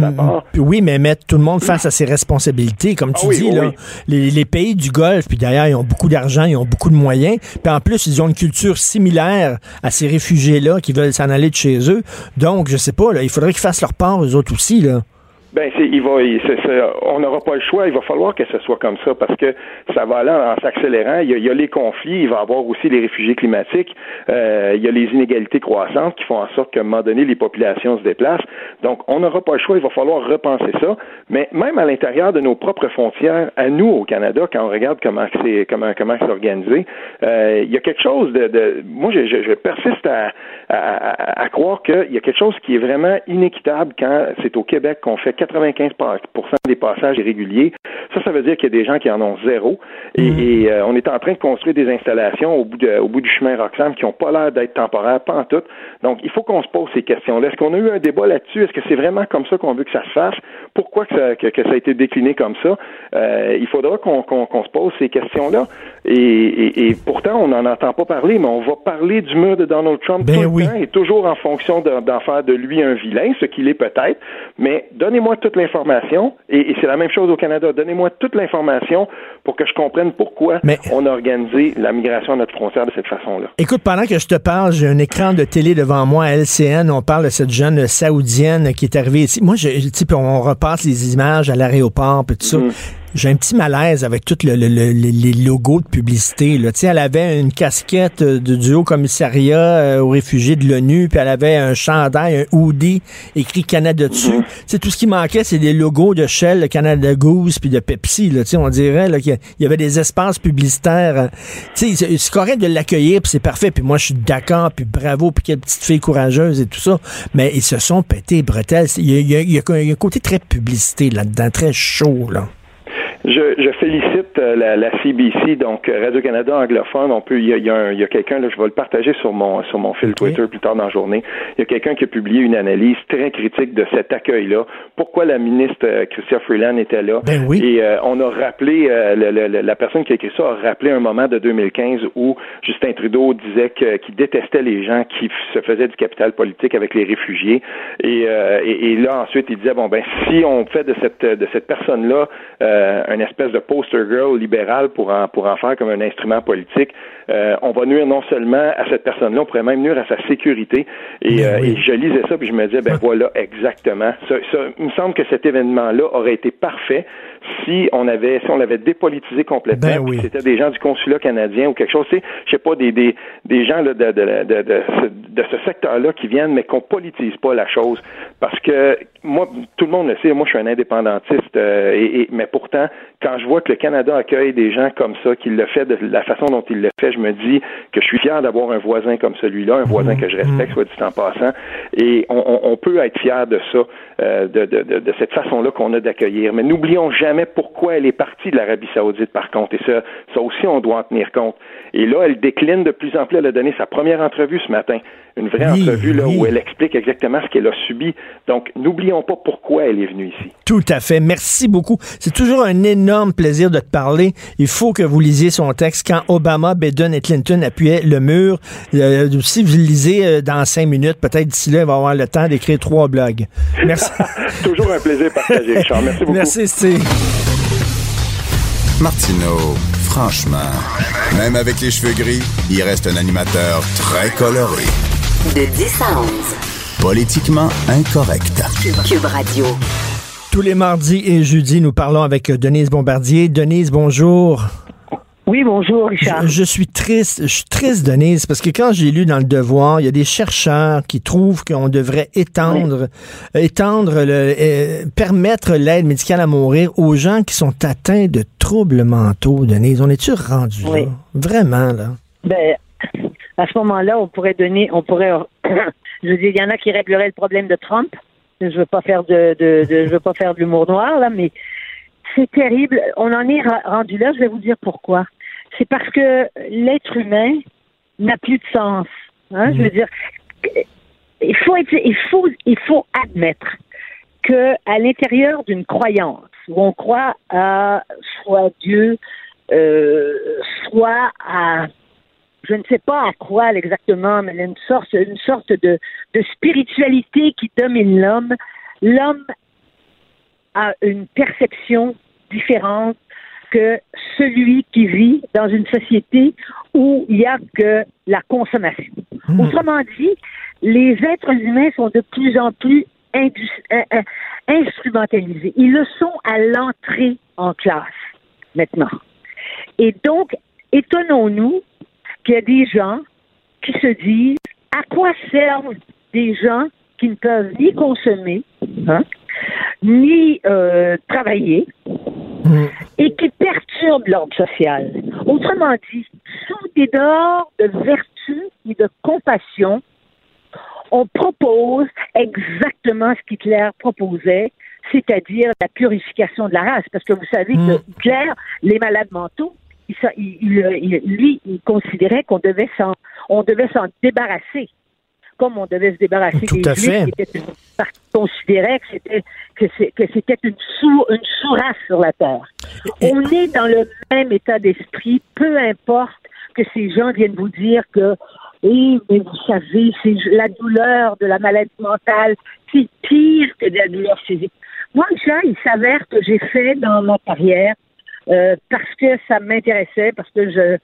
oui, mais mettre tout le monde face à ses responsabilités. Comme tu ah dis, là, les, pays du Golfe, puis d'ailleurs, ils ont beaucoup d'argent, ils ont beaucoup de moyens. Puis en plus, ils ont une culture similaire à ces réfugiés-là qui veulent s'en aller de chez eux. Donc, je sais pas, là, il faudrait qu'ils fassent leur part, eux autres aussi. Là. Ben, il va, on n'aura pas le choix. Il va falloir que ce soit comme ça parce que ça va aller en, s'accélérant. Il, y a les conflits, il va y avoir aussi les réfugiés climatiques. Euh, il y a les inégalités croissantes qui font en sorte qu'à un moment donné, les populations se déplacent. Donc, on n'aura pas le choix. Il va falloir repenser ça. Mais même à l'intérieur de nos propres frontières, à nous au Canada, quand on regarde comment c'est comment comment c'est organisé, euh, il y a quelque chose de, de moi, je, je, persiste à, à, à croire qu'il y a quelque chose qui est vraiment inéquitable quand c'est au Québec qu'on fait 95% des passages irréguliers. Ça, ça veut dire qu'il y a des gens qui en ont zéro. Et, mm. euh, on est en train de construire des installations au bout, de, au bout du chemin Roxham qui n'ont pas l'air d'être temporaires, pas en tout. Donc, il faut qu'on se pose ces questions-là. Est-ce qu'on a eu un débat là-dessus? Est-ce que c'est vraiment comme ça qu'on veut que ça se fasse? Pourquoi que ça, que, ça a été décliné comme ça? Euh, il faudra qu'on se pose ces questions-là. Et, pourtant, on n'en entend pas parler, mais on va parler du mur de Donald Trump ben tout le temps et toujours en fonction d'en faire de lui un vilain, ce qu'il est peut-être. Mais donnez-moi toute l'information, et, c'est la même chose au Canada. Donnez-moi toute l'information pour que je comprenne pourquoi on a organisé la migration à notre frontière de cette façon-là. Écoute, pendant que je te parle, j'ai un écran de télé devant moi à LCN. On parle de cette jeune saoudienne qui est arrivée ici. Moi, je, on repasse les images à l'aéroport, et tout ça. Mm j'ai un petit malaise avec tous le, les logos de publicité. Là. elle avait une casquette euh, de, du Haut Commissariat euh, aux réfugiés de l'ONU, puis elle avait un chandail, un hoodie écrit Canada dessus. Mm Tout ce qui manquait, c'est des logos de Shell, de Canada Goose, puis de Pepsi. Là. On dirait qu'il y avait des espaces publicitaires. Euh, c'est correct de l'accueillir, puis c'est parfait. Puis moi, je suis d'accord, puis bravo, puis quelle petite fille courageuse et tout ça. Mais ils se sont pétés bretelles. Il y a, il y a un côté très publicité là-dedans, très chaud. Là. Je, je, félicite euh, la, la, CBC, donc euh, Radio-Canada anglophone. On peut, il y a, il y a, quelqu'un, là, je vais le partager sur mon sur mon fil Twitter plus tard dans la journée. Il y a quelqu'un qui a publié une analyse très critique de cet accueil-là. Pourquoi la ministre euh, Chrystia Freeland était là ben oui. Et on a rappelé, la personne qui a écrit ça a rappelé un moment de 2015 où Justin Trudeau disait qu'il détestait les gens qui se faisaient du capital politique avec les réfugiés. Et, et, et, là ensuite il disait bon ben si on fait de cette de cette personne là un une espèce de poster girl libéral pour en, pour en faire comme un instrument politique, euh, on va nuire non seulement à cette personne-là, on pourrait même nuire à sa sécurité. Et, euh, je lisais ça, puis je me disais, ben voilà, exactement. Ça, il me semble que cet événement-là aurait été parfait si on avait si on l'avait dépolitisé complètement, ben oui. c'était des gens du consulat canadien ou quelque chose, c'est je sais pas des des, des gens là, de, de, de, de, de ce secteur-là qui viennent, mais qu'on politise pas la chose, parce que moi tout le monde le sait, moi je suis un indépendantiste, euh, et, mais pourtant quand je vois que le Canada accueille des gens comme ça, qu'il le fait de la façon dont il le fait, je me dis que je suis fier d'avoir un voisin comme celui-là, un voisin que je respecte, soit dit en passant, et on, on, peut être fier de ça, euh, de, de, de, cette façon-là qu'on a d'accueillir. Mais n'oublions jamais pourquoi elle est partie de l'Arabie saoudite, par contre, et ça, ça aussi, on doit en tenir compte. Et là, elle décline de plus en plus. Elle a donné sa première entrevue ce matin, une vraie entrevue là, où elle explique exactement ce qu'elle a subi. Donc, n'oublions pas pourquoi elle est venue ici. Tout à fait. Merci beaucoup. C'est toujours un énorme plaisir de te parler. Il faut que vous lisiez son texte quand Obama, Biden et Clinton appuyaient le mur. Euh, si vous le lisez euh, dans cinq minutes, peut-être d'ici là, il va avoir le temps d'écrire trois blogs. Merci. toujours un plaisir partagé, Richard. Merci beaucoup. Merci, Steve. Martineau, franchement, même avec les cheveux gris, il reste un animateur très coloré. De 10 à 11. Politiquement incorrect. Cube Radio. Tous les mardis et jeudis, nous parlons avec Denise Bombardier. Denise, bonjour. Oui, bonjour, Richard. Je, suis triste, je suis triste, Denise, parce que quand j'ai lu dans le Devoir, il y a des chercheurs qui trouvent qu'on devrait étendre, étendre, le, euh, permettre l'aide médicale à mourir aux gens qui sont atteints de troubles mentaux, Denise. On est-tu rendu là? Vraiment, là? Ben, à ce moment-là, on pourrait donner, on pourrait, je veux dire, il y en a qui régleraient le problème de Trump. Je veux pas faire de, je veux pas faire de l'humour noir, là, mais c'est terrible. On en est rendu là. Je vais vous dire pourquoi c'est parce que l'être humain n'a plus de sens. Hein? Je veux dire, il faut, il faut, il faut admettre que à l'intérieur d'une croyance où on croit à soit Dieu, euh, soit à je ne sais pas à quoi exactement, mais une sorte, une sorte de, de spiritualité qui domine l'homme. L'homme a une perception différente que celui qui vit dans une société où il n'y a que la consommation. Hmm. Autrement dit, les êtres humains sont de plus en plus euh, euh, instrumentalisés. Ils le sont à l'entrée en classe maintenant. Et donc, étonnons-nous qu'il y a des gens qui se disent à quoi servent des gens qui ne peuvent ni consommer, hein, ni euh, travailler, mm. et qui perturbent l'ordre social? Autrement dit, sous des dehors de vertu et de compassion, on propose exactement ce qu'Hitler proposait, c'est-à-dire la purification de la race. Parce que vous savez que mm. Hitler, les malades mentaux, lui, il considérait qu'on devait s'en, on devait s'en débarrasser comme on devait se débarrasser des Juifs, qui considérait que c'était que c'était une sous une sous-race sur la terre. On est dans le même état d'esprit, peu importe que ces gens viennent vous dire que mais vous savez, c'est la douleur de la maladie mentale, c'est pire que de la douleur physique. Moi, ça, il s'avère que j'ai fait dans ma carrière euh, parce que ça m'intéressait, parce que je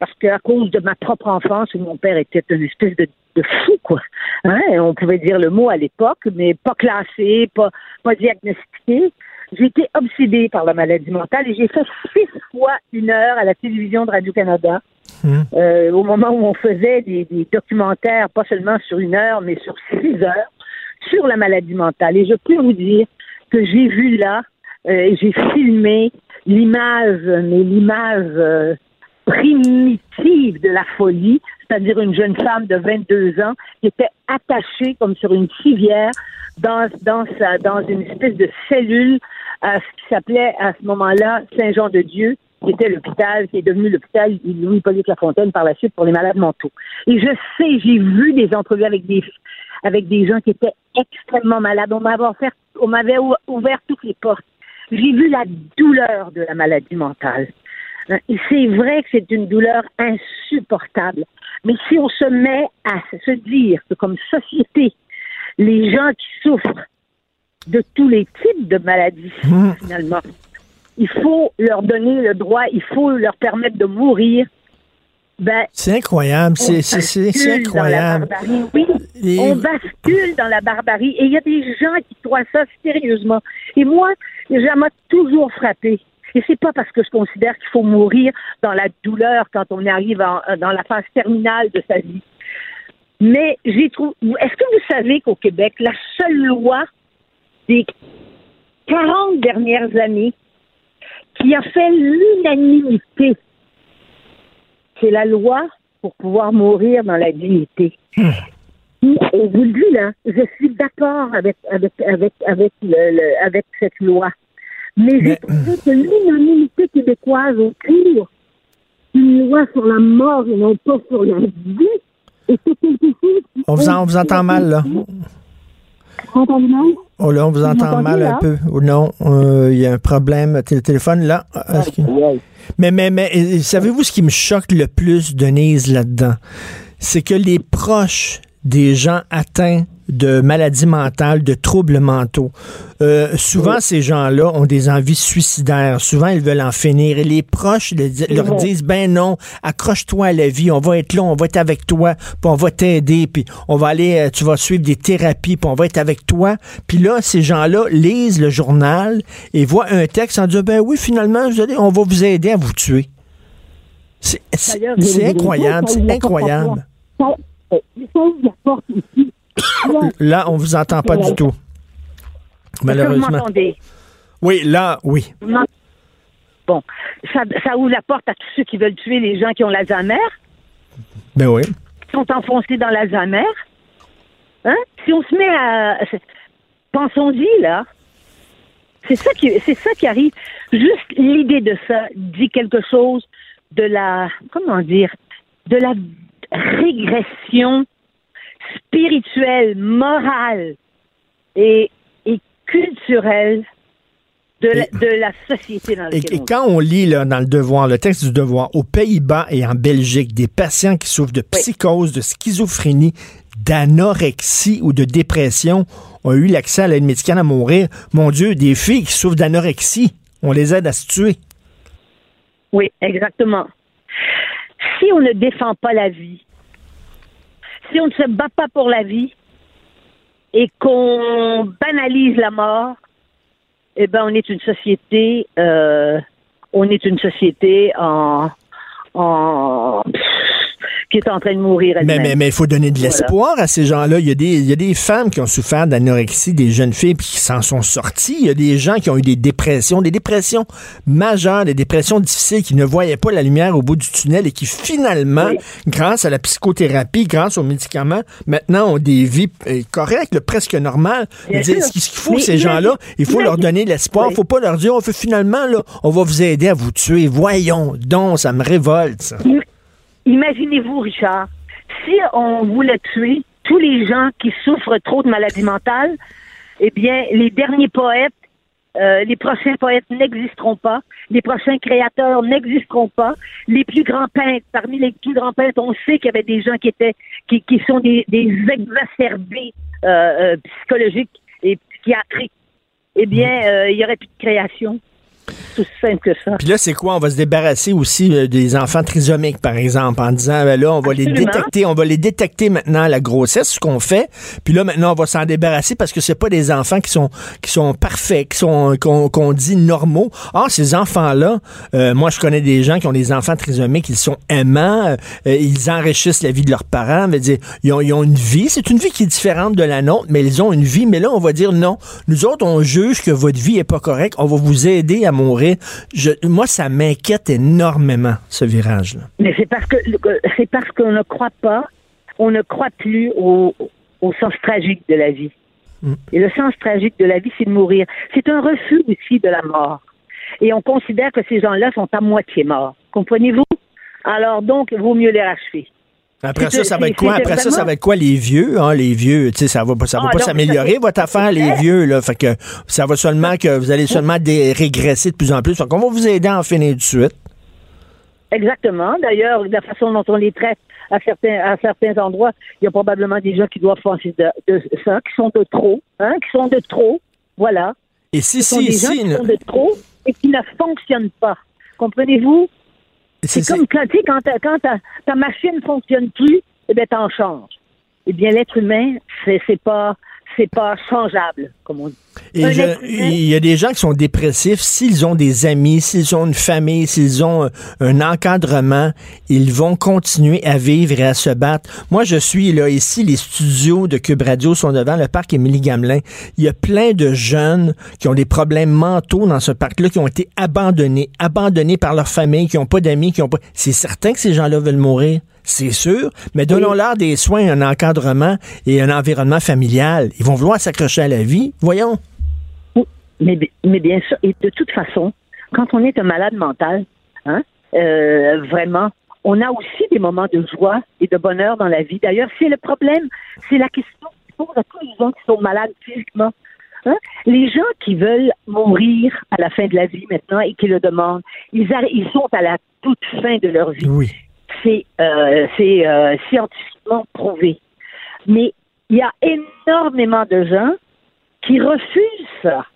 parce qu'à cause de ma propre enfance, où mon père était une espèce de, de fou, quoi. Hein? On pouvait dire le mot à l'époque, mais pas classé, pas, pas diagnostiqué. J'ai été obsédée par la maladie mentale et j'ai fait six fois une heure à la télévision de Radio-Canada. Hum. Euh, au moment où on faisait des, des, documentaires, pas seulement sur une heure, mais sur six heures, sur la maladie mentale. Et je peux vous dire que j'ai vu là, euh, j'ai filmé l'image, mais l'image euh, primitive de la folie, c'est-à-dire une jeune femme de 22 ans qui était attachée comme sur une civière dans, dans, sa, dans une espèce de cellule à ce qui s'appelait à ce moment-là Saint-Jean-de-Dieu, qui était l'hôpital, qui est devenu l'hôpital Louis-Polyte Lafontaine par la suite pour les malades mentaux. Et je sais, j'ai vu des entrevues avec des avec des gens qui étaient extrêmement malades. On m'avait ouvert toutes les portes. J'ai vu la douleur de la maladie mentale. C'est vrai que c'est une douleur insupportable. Mais si on se met à se dire que comme société, les gens qui souffrent de tous les types de maladies, mmh. finalement, il faut leur donner le droit, il faut leur permettre de mourir. Ben, c'est incroyable, c'est incroyable. Oui, on bascule dans la barbarie et il y a des gens qui croient ça sérieusement. Et moi, ça m'a toujours frappé. Et c'est pas parce que je considère qu'il faut mourir dans la douleur quand on arrive dans la phase terminale de sa vie. Mais j'ai trouvé. Est-ce que vous savez qu'au Québec, la seule loi des 40 dernières années qui a fait l'unanimité, c'est la loi pour pouvoir mourir dans la dignité. Hmm. Et vous le dis là, je suis d'accord avec avec avec avec le, avec cette loi. Mais, j'ai trouvé que l'unanimité québécoise autour une loi sur la mort et non pas sur la vie était quelque chose on vous, on vous entend mal là. Oh là, on vous entend mal un peu. Non, euh, il y a un problème. Le téléphone là. Ah, mais, mais, mais, savez-vous ce qui me choque le plus, Denise, là-dedans? C'est que les proches des gens atteints de maladies mentales, de troubles mentaux. Euh, souvent, ces gens-là ont des envies suicidaires. Souvent, ils veulent en finir. Et les proches leur disent, ben non, accroche-toi à la vie. On va être là, on va être avec toi, puis on va t'aider, puis on va aller, euh, tu vas suivre des thérapies, puis on va être avec toi. Puis là, ces gens-là lisent le journal et voient un texte en disant, ben oui, finalement, on va vous aider à vous tuer. C'est incroyable, c'est incroyable. Là, on vous entend pas du tout. Malheureusement. Oui, là, oui. Bon, ça, ça, ouvre la porte à tous ceux qui veulent tuer les gens qui ont l'Alzheimer. Ben oui. Qui sont enfoncés dans l'Alzheimer. Hein? Si on se met à. Pensons-y, là. C'est ça, qui, c'est ça qui arrive. Juste l'idée de ça dit quelque chose de la. Comment dire? De la régression spirituelle, morale et, culturelle de la, société dans laquelle et, et quand on lit là, dans le devoir, le texte du devoir, aux Pays-Bas et en Belgique, des patients qui souffrent de psychose, de schizophrénie, d'anorexie ou de dépression ont eu l'accès à l'aide médicale à mourir. Mon Dieu, des filles qui souffrent d'anorexie, on les aide à se tuer. Oui, exactement. Si on ne défend pas la vie, si on ne se bat pas pour la vie et qu'on banalise la mort, eh ben on est une société, euh, on est une société en, en qui est en train de mourir Mais il mais, faut donner de l'espoir à ces gens-là. Il y, a des, il y a des femmes qui ont souffert d'anorexie, des jeunes filles qui s'en sont sorties. Il y a des gens qui ont eu des dépressions, des dépressions majeures, des dépressions difficiles, qui ne voyaient pas la lumière au bout du tunnel et qui finalement, grâce à la psychothérapie, grâce aux médicaments, maintenant ont des vies euh, correctes, presque normales. Ce qu'il faut, ces gens-là, il faut leur donner de l'espoir. Il ne faut pas leur dire, on fait finalement, là, on va vous aider à vous tuer. Voyons donc, ça me révolte. Ça. Imaginez-vous, Richard, si on voulait tuer tous les gens qui souffrent trop de maladies mentales, eh bien, les derniers poètes, euh, les prochains poètes n'existeront pas, les prochains créateurs n'existeront pas, les plus grands peintres, parmi les plus grands peintres, on sait qu'il y avait des gens qui étaient, qui, qui sont des, des exacerbés euh, euh, psychologiques et psychiatriques. eh bien, euh, il n'y aurait plus de création. Tout simple que ça. Puis là, c'est quoi? On va se débarrasser aussi euh, des enfants trisomiques, par exemple, en disant, ben là, on va les détecter, on va les détecter maintenant à la grossesse, ce qu'on fait. Puis là, maintenant, on va s'en débarrasser parce que c'est pas des enfants qui sont qui sont parfaits, qui sont qu'on dit normaux. Ah, ces enfants-là, euh, moi, je connais des gens qui ont des enfants trisomiques, ils sont aimants, euh, ils enrichissent la vie de leurs parents. Veut dire, ils ont, ils ont une vie. C'est une vie qui est différente de la nôtre, mais ils ont une vie. Mais là, on va dire non. Nous autres, on juge que votre vie est pas correcte. On va vous aider à mourir. Je, moi, ça m'inquiète énormément, ce virage-là. Mais c'est parce que c'est parce qu'on ne croit pas, on ne croit plus au, au sens tragique de la vie. Mm. Et le sens tragique de la vie, c'est de mourir. C'est un refus aussi de la mort. Et on considère que ces gens-là sont à moitié morts. Comprenez-vous? Alors donc, il vaut mieux les rachever. Après ça, ça va être quoi? Après ça, ça va être quoi les vieux? Hein, les vieux, tu sais, ça va, ça va ah, pas s'améliorer votre affaire, les vieux, là. Fait que ça va seulement que vous allez seulement régresser de plus en plus. Donc, on va vous aider à en finir de suite. Exactement. D'ailleurs, la façon dont on les traite à certains, à certains endroits, il y a probablement des gens qui doivent penser de, ça, qui sont de trop, hein, qui sont de trop. Voilà. Et si, si, si. Qui sont de trop et qui ne fonctionnent pas. Comprenez-vous? C'est comme quand, quand, ta, quand ta, ta machine ne fonctionne plus, eh bien, t'en changes. Eh bien, l'être humain, c'est pas c'est pas changeable, comme on dit. Et il y a des gens qui sont dépressifs, s'ils ont des amis, s'ils ont une famille, s'ils ont euh, un encadrement, ils vont continuer à vivre et à se battre. Moi, je suis là ici, les studios de Cube Radio sont devant le parc Émilie Gamelin. Il y a plein de jeunes qui ont des problèmes mentaux dans ce parc-là, qui ont été abandonnés, abandonnés par leur famille, qui n'ont pas d'amis, qui ont pas. C'est certain que ces gens-là veulent mourir c'est sûr, mais donnons-leur des soins, un encadrement et un environnement familial. Ils vont vouloir s'accrocher à la vie, voyons. Mais, mais bien sûr, et de toute façon, quand on est un malade mental, hein, euh, vraiment, on a aussi des moments de joie et de bonheur dans la vie. D'ailleurs, c'est le problème, c'est la question qui pose à tous les gens qui sont malades physiquement. Hein. Les gens qui veulent mourir à la fin de la vie maintenant et qui le demandent, ils, ils sont à la toute fin de leur vie. Oui c'est euh, euh, scientifiquement prouvé. Mais il y a énormément de gens qui refusent ça,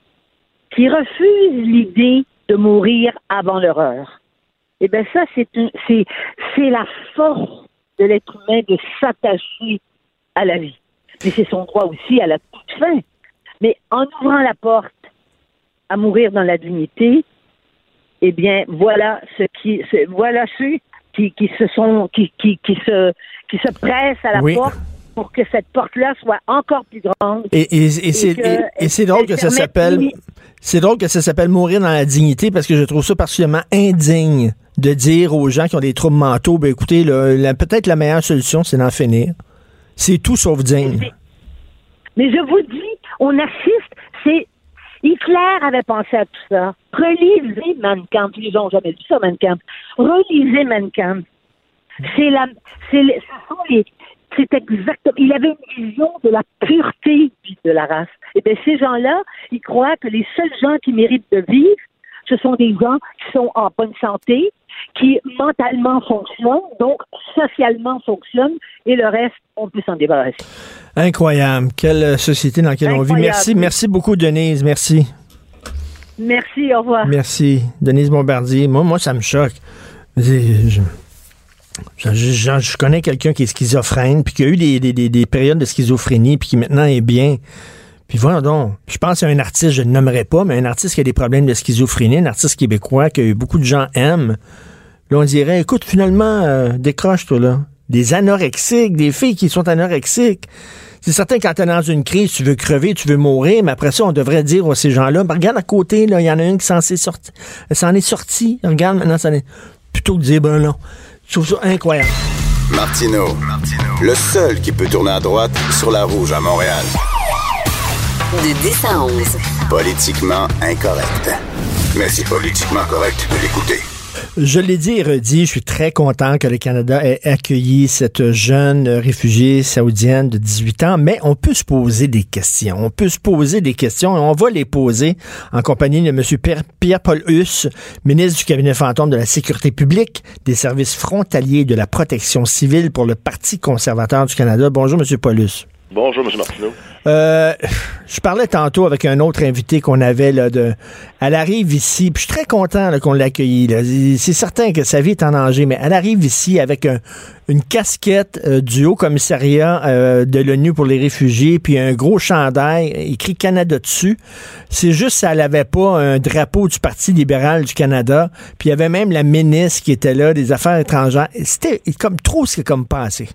qui refusent l'idée de mourir avant leur heure. Eh bien, ça, c'est la force de l'être humain de s'attacher à la vie. Mais c'est son droit aussi à la toute fin. Mais en ouvrant la porte à mourir dans la dignité, eh bien, voilà ce qui, voilà ceux qui, qui se sont qui, qui, qui se qui se pressent à la porte pour que cette porte-là soit encore plus grande. Et, et, et c'est drôle que ça s'appelle c'est drôle que ça s'appelle mourir dans la dignité parce que je trouve ça particulièrement indigne de dire aux gens qui ont des troubles mentaux, ben écoutez, peut-être la meilleure solution, c'est d'en finir. C'est tout sauf digne. Mais je vous dis, on assiste, c'est Hitler avait pensé à tout ça. Relisez Mein gens n'ont jamais vu ça, Mein Kampf. Relisez Mein. C'est la, exactement, il avait une vision de la pureté de la race. Et bien, ces gens-là, ils croient que les seuls gens qui méritent de vivre, ce sont des gens qui sont en bonne santé, qui mentalement fonctionnent, donc socialement fonctionnent, et le reste, on peut s'en débarrasser. Incroyable. Quelle société dans laquelle on vit. Merci, merci beaucoup, Denise. Merci. Merci, au revoir. Merci. Denise Bombardier. Moi, moi ça me choque. Je, je, connais quelqu'un qui est schizophrène, puis qui a eu des, des, des, périodes de schizophrénie, puis qui maintenant est bien. Puis voilà donc. Je pense à un artiste, je ne nommerai pas, mais un artiste qui a des problèmes de schizophrénie, un artiste québécois que beaucoup de gens aiment. Là, on dirait, écoute, finalement, euh, décroche, toi, là. Des anorexiques, des filles qui sont anorexiques. C'est certain quand t'es dans une crise, tu veux crever, tu veux mourir, mais après ça, on devrait dire à ces gens-là, ben, regarde à côté, là, il y en a une qui s'en est sorti. s'en est sortie. Regarde maintenant, ça est. Plutôt que de dire, ben non. Je trouve ça incroyable. Martino, le seul qui peut tourner à droite sur la rouge à Montréal. De 10 à 11. Politiquement incorrect. Mais c'est politiquement correct de l'écouter. Je l'ai dit et redit, je suis très content que le Canada ait accueilli cette jeune réfugiée saoudienne de 18 ans, mais on peut se poser des questions. On peut se poser des questions et on va les poser en compagnie de M. Pierre-Paul Huss, ministre du cabinet fantôme de la Sécurité publique, des services frontaliers de la protection civile pour le Parti conservateur du Canada. Bonjour, M. Paulus. Bonjour, M. Martineau. Euh, je parlais tantôt avec un autre invité qu'on avait. Là, de, elle arrive ici, puis je suis très content qu'on l'ait accueillie. C'est certain que sa vie est en danger, mais elle arrive ici avec une casquette euh, du Haut Commissariat euh, de l'ONU pour les réfugiés, puis un gros chandail écrit Canada dessus. C'est juste qu'elle n'avait pas un drapeau du Parti libéral du Canada, puis il y avait même la ministre qui était là, des Affaires étrangères. C'était comme trop ce qui est comme passé.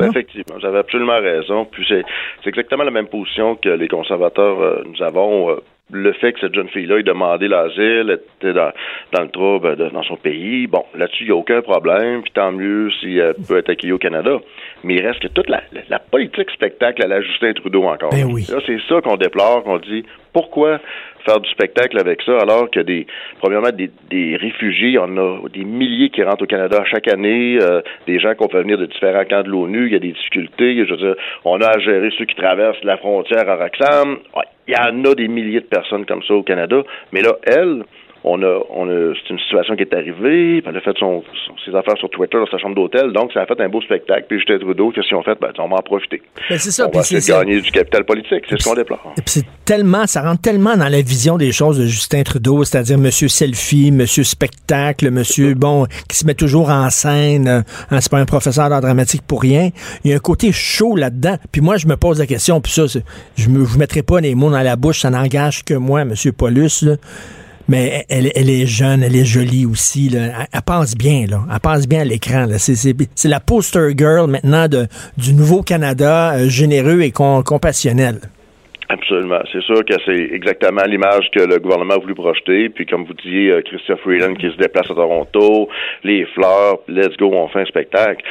Ben, effectivement, vous avez absolument raison. Puis c'est exactement la même position que les conservateurs euh, nous avons. Euh, le fait que cette jeune fille-là ait demandé l'asile, était dans, dans le trouble dans son pays, bon, là-dessus, il n'y a aucun problème, puis tant mieux si elle peut être accueillie au Canada. Mais il reste que toute la, la, politique spectacle à la Justin Trudeau encore. Ben oui. Là, c'est ça qu'on déplore, qu'on dit pourquoi faire du spectacle avec ça, alors que des, premièrement, des, des réfugiés, on a des milliers qui rentrent au Canada chaque année, euh, des gens qu'on fait venir de différents camps de l'ONU, il y a des difficultés, je veux dire, on a à gérer ceux qui traversent la frontière à Roxham, il y en a des milliers de personnes comme ça au Canada, mais là, elle, on a, on a, c'est une situation qui est arrivée, puis elle a fait son, ses affaires sur Twitter dans sa chambre d'hôtel, donc ça a fait un beau spectacle. Puis Justin Trudeau, qu'est-ce qu'ils ont fait? Ben, on va en profiter. Ben, c'est ça, on va essayer de gagner du capital politique, c'est ce qu'on déplore. Et puis c'est tellement, ça rentre tellement dans la vision des choses de Justin Trudeau, c'est-à-dire Monsieur Selfie, Monsieur Spectacle, Monsieur, bon, qui se met toujours en scène, hein, c'est pas un professeur d'art dramatique pour rien. Il y a un côté chaud là-dedans. Puis moi, je me pose la question, puis ça, je ne vous mettrai pas les mots dans la bouche, ça n'engage que moi, Monsieur Paulus, là mais elle, est jeune, elle est jolie aussi. Là. Elle, passe bien, là. Elle passe bien à l'écran. C'est la poster girl maintenant du nouveau Canada, euh, généreux et compassionnel. Absolument. C'est sûr que c'est exactement l'image que le gouvernement a voulu projeter. Puis comme vous disiez, euh, Christian Freeland qui se déplace à Toronto, les fleurs, let's go, on fait un spectacle.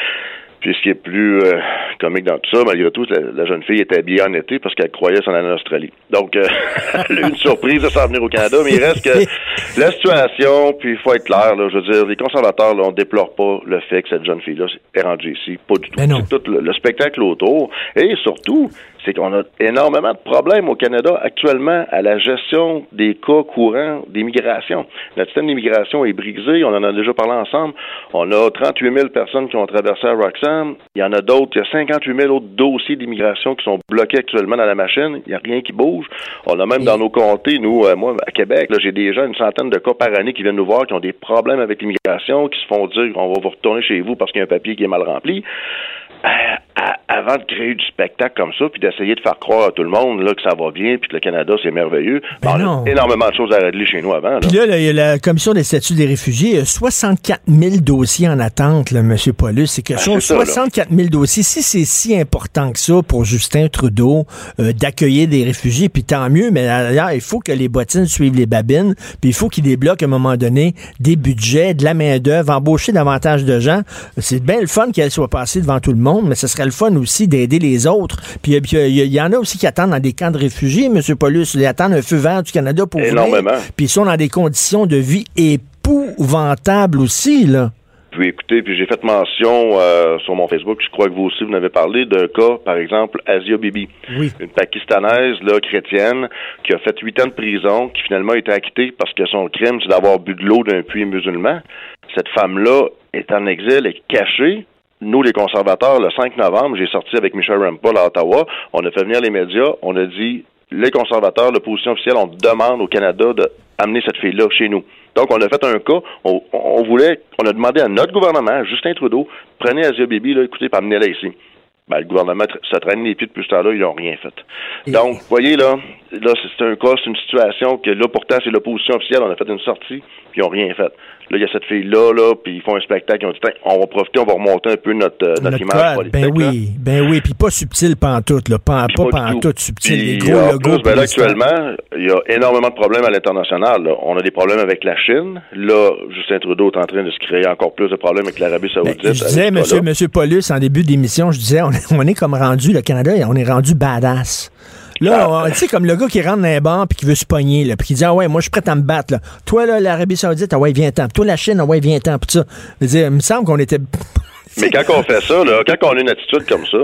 Puis ce qui est plus euh, comique dans tout ça, malgré tout, la, jeune fille était habillée en été parce qu'elle croyait s'en aller en Australie. Donc, euh, elle a eu une surprise de s'en venir au Canada, mais il reste que la situation, puis il faut être clair, là, je veux dire, les conservateurs, là, on déplore pas le fait que cette jeune fille-là est rendue ici. Pas du tout. C'est tout le, spectacle autour. Et surtout, c'est qu'on a énormément de problèmes au Canada actuellement à la gestion des cas courants d'immigration. Notre système d'immigration est brisé, on en a déjà parlé ensemble. On a 38 000 personnes qui ont traversé à Roxham. Il y en a d'autres, il y a 58 000 autres dossiers d'immigration qui sont bloqués actuellement dans la machine. Il n'y a rien qui bouge. On a même dans nos comtés, nous, euh, moi, à Québec, j'ai déjà une centaine de cas par année qui viennent nous voir, qui ont des problèmes avec l'immigration, qui se font dire on va vous retourner chez vous parce qu'il y a un papier qui est mal rempli. Euh, avant de créer du spectacle comme ça, puis d'essayer de faire croire à tout le monde là, que ça va bien, puis que le Canada, c'est merveilleux, ben on a énormément de choses à régler chez nous avant. Là. Puis là, il y a la Commission des statuts des réfugiés. Il y a 64 000 dossiers en attente, là, M. Paulus. C'est quelque ben, chose. 64 000 dossiers. Si c'est si important que ça pour Justin Trudeau euh, d'accueillir des réfugiés, puis tant mieux, mais d'ailleurs, il faut que les bottines suivent les babines, puis il faut qu'il débloque à un moment donné des budgets, de la main-d'œuvre, embaucher davantage de gens. C'est bien le fun qu'elle soit passée devant tout le monde, mais ce serait le fun aussi d'aider les autres. Puis il y, en a aussi qui attendent dans des camps de réfugiés, M. Paulus. Ils attendent un feu vert du Canada pour Énormément. Puis ils sont dans des conditions de vie épouvantables aussi, là. Puis écoutez, puis j'ai fait mention euh, sur mon Facebook, je crois que vous aussi vous en avez parlé d'un cas, par exemple, Asia Bibi, une Pakistanaise là chrétienne qui a fait huit ans de prison, qui finalement a été acquittée parce que son crime c'est d'avoir bu de l'eau d'un puits musulman. Cette femme-là est en exil, est cachée, nous, les conservateurs, le 5 novembre, j'ai sorti avec Michel Rampol à Ottawa. On a fait venir les médias. On a dit, les conservateurs, l'opposition officielle, on demande au Canada d'amener cette fille-là chez nous. Donc, on a fait un cas. On, voulait, on a demandé à notre gouvernement, Justin Trudeau, prenez Asia Bibi, là, écoutez, amenez-la ici. Ben, le gouvernement se traîne les pieds depuis ce temps-là, ils n'ont rien fait. Donc, vous voyez, là, là, c'est un cas, c'est une situation que là, pourtant, c'est l'opposition officielle, on a fait une sortie, puis ils n'ont rien fait. Là, il y a cette fille-là, là, puis ils font un spectacle, ils ont dit, on va profiter, on va remonter un peu notre, euh, notre, image politique. Ben oui, ben oui, puis pas subtil pantoute, là, pas, pas, pantoute subtil, les gros logos. Plus, ben là, actuellement, il y a énormément de problèmes à l'international. On a des problèmes avec la Chine. Là, Justin Trudeau est en train de se créer encore plus de problèmes avec l'Arabie ben, Saoudite. je disais, monsieur, monsieur Paulus, en début d'émission, je disais, on, on est comme rendu, le Canada, on est rendu badass. Là, tu sais, comme le gars qui rentre dans un bar puis qui veut se pogner, là, puis qui dit Ah ouais, moi je suis prêt à me battre. Là. Toi, là, l'Arabie Saoudite, ah ouais, viens-t'en. Toi, la Chine, ah ouais, viens-t'en. Puis ça. Je veux dire, il me semble qu'on était Mais quand on fait ça, là, quand on a une attitude comme ça,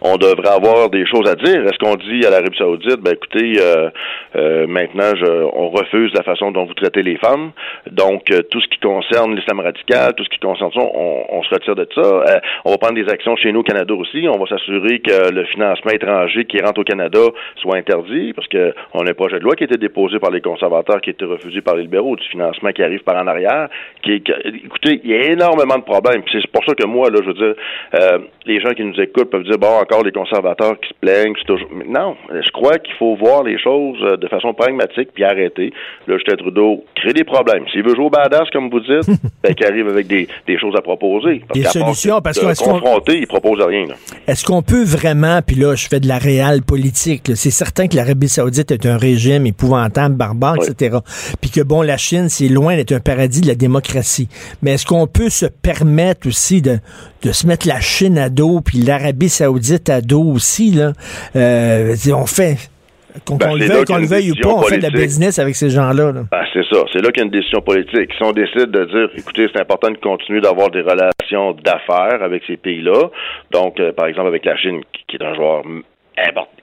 on devrait avoir des choses à dire. Est-ce qu'on dit à l'Arabie Saoudite, ben écoutez, euh, euh, maintenant, je, on refuse la façon dont vous traitez les femmes. Donc, euh, tout ce qui concerne l'islam radical, tout ce qui concerne ça, on, on se retire de ça. on va prendre des actions chez nous au Canada aussi. On va s'assurer que le financement étranger qui rentre au Canada soit interdit, parce que on a un projet de loi qui a été déposé par les conservateurs, qui a été refusé par les libéraux, du financement qui arrive par en arrière. Qui, écoutez, il y a énormément de problèmes. C'est pour ça que moi, là, je veux dire, euh, les gens qui nous écoutent peuvent dire, bon, encore les conservateurs qui se plaignent, c'est toujours... non, je crois qu'il faut voir les choses euh, de façon pragmatique puis arrêter. Là, Justin Trudeau crée des problèmes. S'il veut jouer au badass, comme vous dites, ben, qu'il arrive avec des, des, choses à proposer. Parce des solutions, parce qu'on... confronter, il propose rien. Est-ce qu'on peut vraiment, puis là, je fais de la réelle politique, c'est certain que l'Arabie saoudite est un régime épouvantable, barbare, etc. Puis que, bon, la Chine, c'est loin d'être un paradis de la démocratie. Mais est-ce qu'on peut se permettre aussi de, de se mettre la Chine à dos, puis l'Arabie saoudite à dos aussi, là? Euh, on fait... Qu'on ben, le veuille, qu'on le veuille ou pas, on fait de la business avec ces gens-là. Ben, c'est ça. C'est là qu'il y a une décision politique. Si on décide de dire, écoutez, c'est important de continuer d'avoir des relations d'affaires avec ces pays-là, donc, euh, par exemple, avec la Chine, qui est un joueur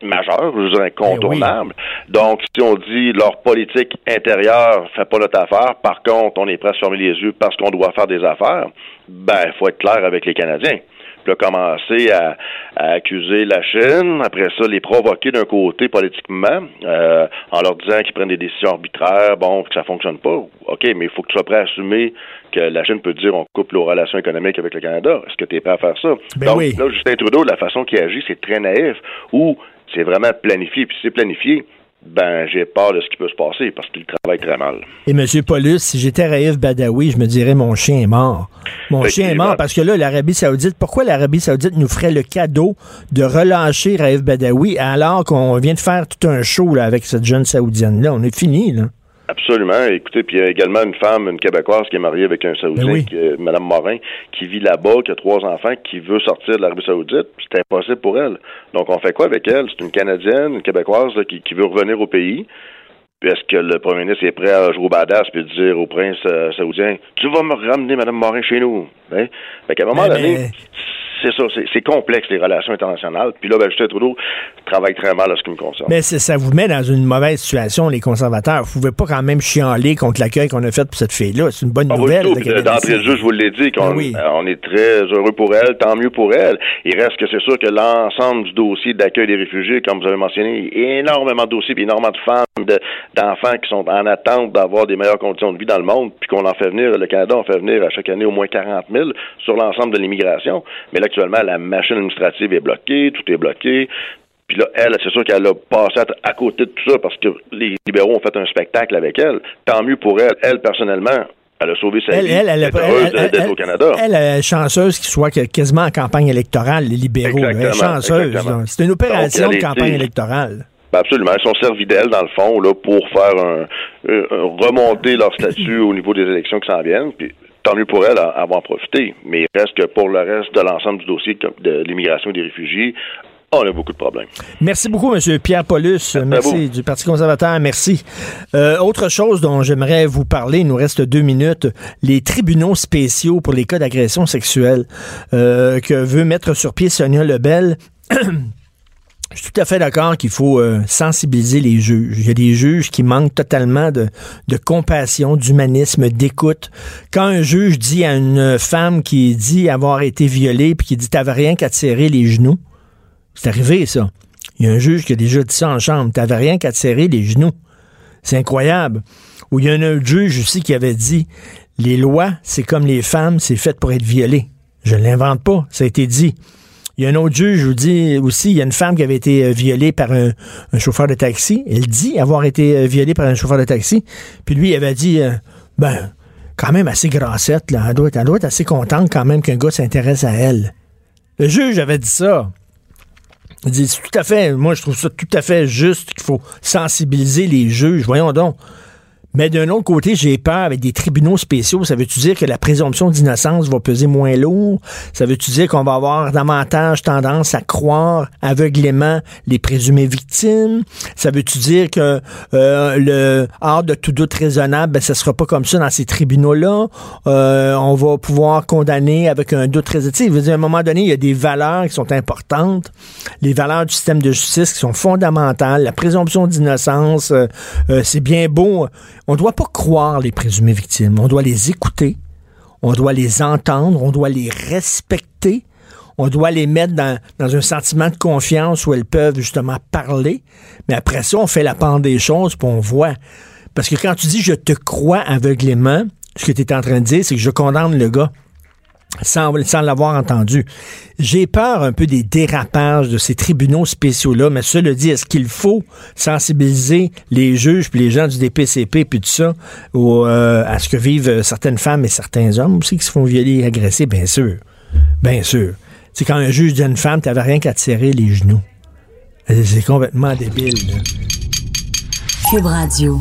majeur, je veux incontournable. Eh Donc, si on dit leur politique intérieure fait pas notre affaire, par contre, on est prêt à se fermer les yeux parce qu'on doit faire des affaires, ben, il faut être clair avec les Canadiens puis commencer à, accuser la Chine, après ça, les provoquer d'un côté politiquement, euh, en leur disant qu'ils prennent des décisions arbitraires, bon, que ça fonctionne pas. OK, mais il faut que tu sois prêt à assumer que la Chine peut dire on coupe nos relations économiques avec le Canada. Est-ce que tu es prêt à faire ça? Ben Donc, là, Justin Trudeau, la façon qu'il agit, c'est très naïf, ou c'est vraiment planifié, puis c'est planifié ben j'ai peur de ce qui peut se passer parce qu'il travaille très mal. Et M. Paulus, si j'étais Raif Badawi, je me dirais mon chien est mort. Mon chien est mort parce que là, l'Arabie Saoudite, pourquoi l'Arabie Saoudite nous ferait le cadeau de relâcher Raif Badawi alors qu'on vient de faire tout un show là, avec cette jeune Saoudienne-là? On est fini, là. Absolument. Écoutez, puis il y a également une femme, une Québécoise qui est mariée avec un Saoudien, ben Mme Morin, qui vit là-bas, qui a trois enfants, qui veut sortir de l'Arabie Saoudite. C'est impossible pour elle. Donc, on fait quoi avec elle? C'est une Canadienne, une Québécoise qui, veut revenir au pays. Puis est-ce que le premier ministre est prêt à jouer au badass puis dire au prince euh, saoudien Tu vas me ramener Mme Morin chez nous? Hein? Fait qu'à un moment donné, c'est ça, c'est complexe, les relations internationales. Puis là, ben, Justin Trudeau travaille très mal à ce qui me concerne. Mais ça vous met dans une mauvaise situation, les conservateurs. Vous pouvez pas quand même chialer contre l'accueil qu'on a fait pour cette fille-là. C'est une bonne ah, nouvelle. D'entrée de jeu, je vous l'ai dit, qu'on ah on est très heureux pour elle, tant mieux pour elle. Il reste que c'est sûr que l'ensemble du dossier d'accueil des réfugiés, comme vous avez mentionné, il y a énormément de dossiers, puis énormément de femmes, d'enfants qui sont en attente d'avoir des meilleures conditions de vie dans le monde, puis qu'on en fait venir, le Canada en fait venir à chaque année au moins 40 000 sur l'ensemble de l'immigration. Mais là, actuellement, la machine administrative est bloquée, tout est bloqué. Puis là, elle, c'est sûr qu'elle a passé à, côté de tout ça parce que les libéraux ont fait un spectacle avec elle. Tant mieux pour elle. Elle, personnellement, elle a sauvé sa vie. Elle, elle, elle d'être au Canada. Elle est chanceuse qu'il soit quasiment en campagne électorale, les libéraux. elle est chanceuse. C'est une opération de campagne électorale. Ben absolument. Ils sont servis d'elle, dans le fond, là, pour faire un, remonter leur statut au niveau des élections qui s'en viennent. Puis tant mieux pour elle à, avoir profité. Mais il reste que pour le reste de l'ensemble du dossier de l'immigration et des réfugiés, on a beaucoup de problèmes. Merci beaucoup, M. Pierre Paulus. Merci du Parti conservateur. Merci. Euh, autre chose dont j'aimerais vous parler, il nous reste deux minutes, les tribunaux spéciaux pour les cas d'agression sexuelle euh, que veut mettre sur pied Sonia Lebel. Je suis tout à fait d'accord qu'il faut euh, sensibiliser les juges. Il y a des juges qui manquent totalement de, compassion, d'humanisme, d'écoute. Quand un juge dit à une femme qui dit avoir été violée puis qui dit t'avais rien qu'à tirer les genoux, c'est arrivé ça. Il y a un juge qui a déjà dit ça en chambre, t'avais rien qu'à tirer les genoux. C'est incroyable. Ou il y a un autre juge aussi qui avait dit les lois, c'est comme les femmes, c'est fait pour être violées. Je ne l'invente pas, ça a été dit. Il y a un autre juge, je vous dis aussi, il y a une femme qui avait été euh, violée par un, chauffeur de taxi. Elle dit avoir été euh, violée par un chauffeur de taxi. Puis lui, il avait dit, euh, ben, quand même assez grassette, là. Elle doit, être, assez contente quand même qu'un gars s'intéresse à elle. Le juge avait dit ça. Il dit, tout à fait, moi je trouve ça tout à fait juste qu'il faut sensibiliser les juges. Voyons donc. Mais d'un autre côté, j'ai peur avec des tribunaux spéciaux. Ça veut-tu dire que la présomption d'innocence va peser moins lourd? Ça veut-tu dire qu'on va avoir davantage tendance à croire aveuglément les présumées victimes? Ça veut-tu dire que euh, le hors de tout doute raisonnable, ben, ça sera pas comme ça dans ces tribunaux-là? Euh, on va pouvoir condamner avec un doute raisonnable. à un moment donné, il y a des valeurs qui sont importantes, les valeurs du système de justice qui sont fondamentales. La présomption d'innocence, euh, c'est bien beau on ne doit pas croire les présumées victimes. On doit les écouter. On doit les entendre. On doit les respecter. On doit les mettre dans, un sentiment de confiance où elles peuvent justement parler. Mais après ça, on fait la part des choses, puis on voit. Parce que quand tu dis je te crois aveuglément, ce que tu es en train de dire, c'est que je condamne le gars sans, l'avoir entendu. J'ai peur un peu des dérapages de ces tribunaux spéciaux-là, mais cela dit, est-ce qu'il faut sensibiliser les juges puis les gens du DPCP puis tout ça euh, à ce que vivent certaines femmes et certains hommes aussi qui se font violer et agresser? Bien sûr. Bien sûr. C'est quand un juge dit à une femme, t'avais rien qu'à te serrer les genoux. C'est complètement débile. Cube Radio.